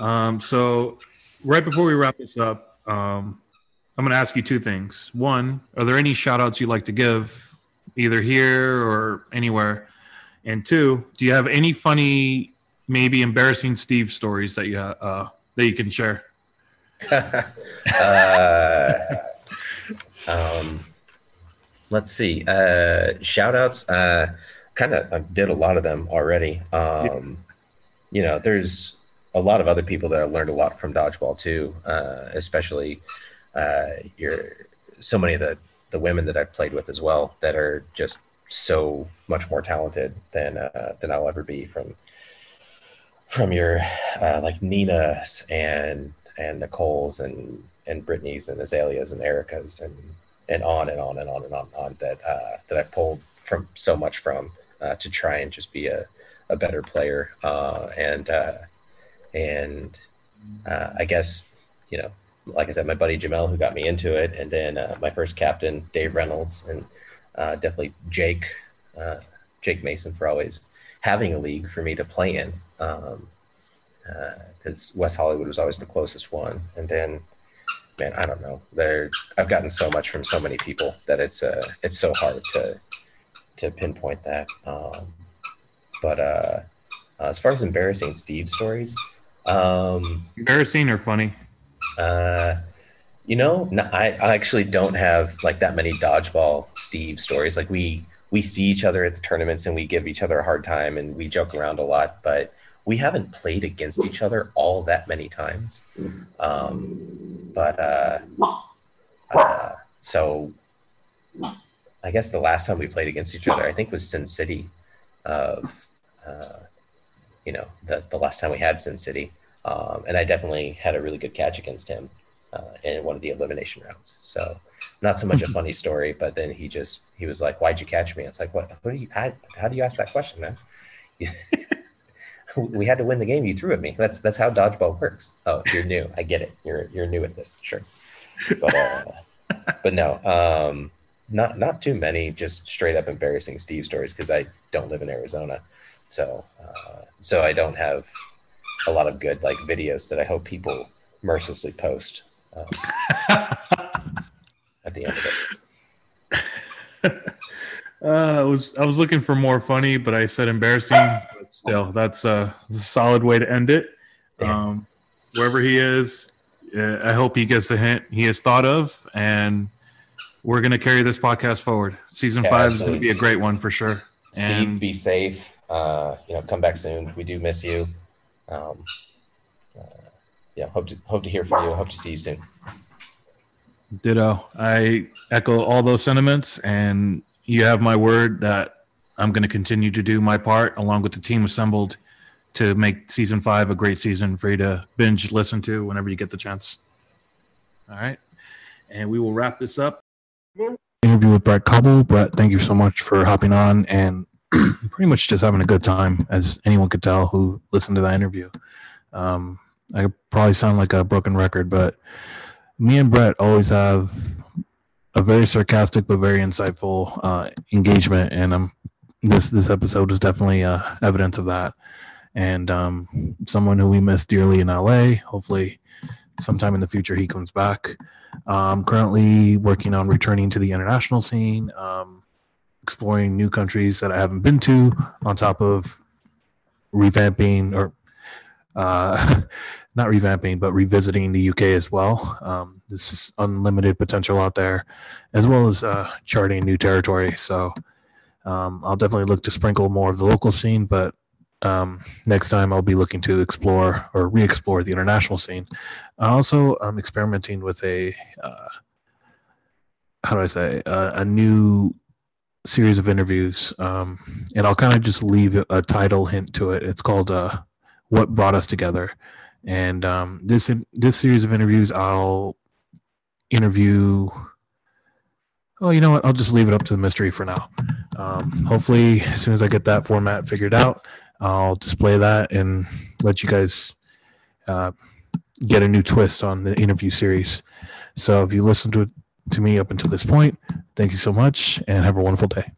um, so, right before we wrap this up, um, I'm going to ask you two things. One, are there any shout outs you'd like to give, either here or anywhere? And two, do you have any funny, maybe embarrassing Steve stories that you uh, that you can share? uh, um, let's see. Uh, shout outs. Uh, kind of I did a lot of them already. Um, you know, there's a lot of other people that I learned a lot from dodgeball too, uh, especially uh, your so many of the the women that I've played with as well that are just so much more talented than uh, than I'll ever be from from your uh, like Nina's and and Nicole's and and Brittany's and Azalea's and Erica's and and on and on and on and on and on that uh, that I've pulled from so much from uh, to try and just be a, a better player uh, and uh, and uh, I guess you know, like I said, my buddy Jamel who got me into it, and then uh, my first captain Dave Reynolds, and uh, definitely Jake, uh, Jake Mason for always having a league for me to play in, because um, West Hollywood was always the closest one, and then. Man, I don't know. There, I've gotten so much from so many people that it's uh, it's so hard to to pinpoint that. Um, but uh, as far as embarrassing Steve stories, um, Embarrassing or funny? Uh, you know, I, I actually don't have like that many dodgeball Steve stories. Like we we see each other at the tournaments and we give each other a hard time and we joke around a lot, but we haven't played against each other all that many times. Um, but uh, uh, so I guess the last time we played against each other, I think was Sin City. Of uh, you know, the, the last time we had Sin City. Um, and I definitely had a really good catch against him uh, in one of the elimination rounds. So not so much a funny story, but then he just, he was like, why'd you catch me? It's like, what, what do you, how, how do you ask that question, man? we had to win the game. You threw at me. That's, that's how dodgeball works. Oh, you're new. I get it. You're, you're new at this. Sure. But, uh, but no, um, not, not too many, just straight up embarrassing Steve stories. Cause I don't live in Arizona. So, uh, so I don't have a lot of good like videos that I hope people mercilessly post um, at the end of it. Uh, I was I was looking for more funny, but I said embarrassing. But still, that's a, that's a solid way to end it. Um, wherever he is, uh, I hope he gets the hint he has thought of, and we're going to carry this podcast forward. Season yeah, five absolutely. is going to be a great one for sure. Steve, and, be safe uh, you know, come back soon. We do miss you. Um, uh, yeah, hope to hope to hear from you. Hope to see you soon. Ditto. I echo all those sentiments, and you have my word that I'm going to continue to do my part along with the team assembled to make season five a great season for you to binge listen to whenever you get the chance. All right. And we will wrap this up. Interview with Brett Kauble. Brett, thank you so much for hopping on and pretty much just having a good time, as anyone could tell who listened to that interview. Um, I probably sound like a broken record, but me and Brett always have a very sarcastic but very insightful uh, engagement, and um, this this episode is definitely uh, evidence of that. And um, someone who we miss dearly in LA. Hopefully, sometime in the future he comes back. I'm currently working on returning to the international scene. Um, exploring new countries that I haven't been to, on top of revamping or uh, not revamping, but revisiting the UK as well. Um, this is unlimited potential out there, as well as uh, charting new territory. So um, I'll definitely look to sprinkle more of the local scene, but um, next time I'll be looking to explore or re-explore the international scene. I also, I'm experimenting with a uh, how do I say a, a new series of interviews, um, and I'll kind of just leave a title hint to it. It's called uh, "What Brought Us Together," and um, this this series of interviews, I'll interview. Oh, you know what? I'll just leave it up to the mystery for now. Um, hopefully, as soon as I get that format figured out, I'll display that and let you guys uh, get a new twist on the interview series. So if you listen to to me up until this point, thank you so much and have a wonderful day.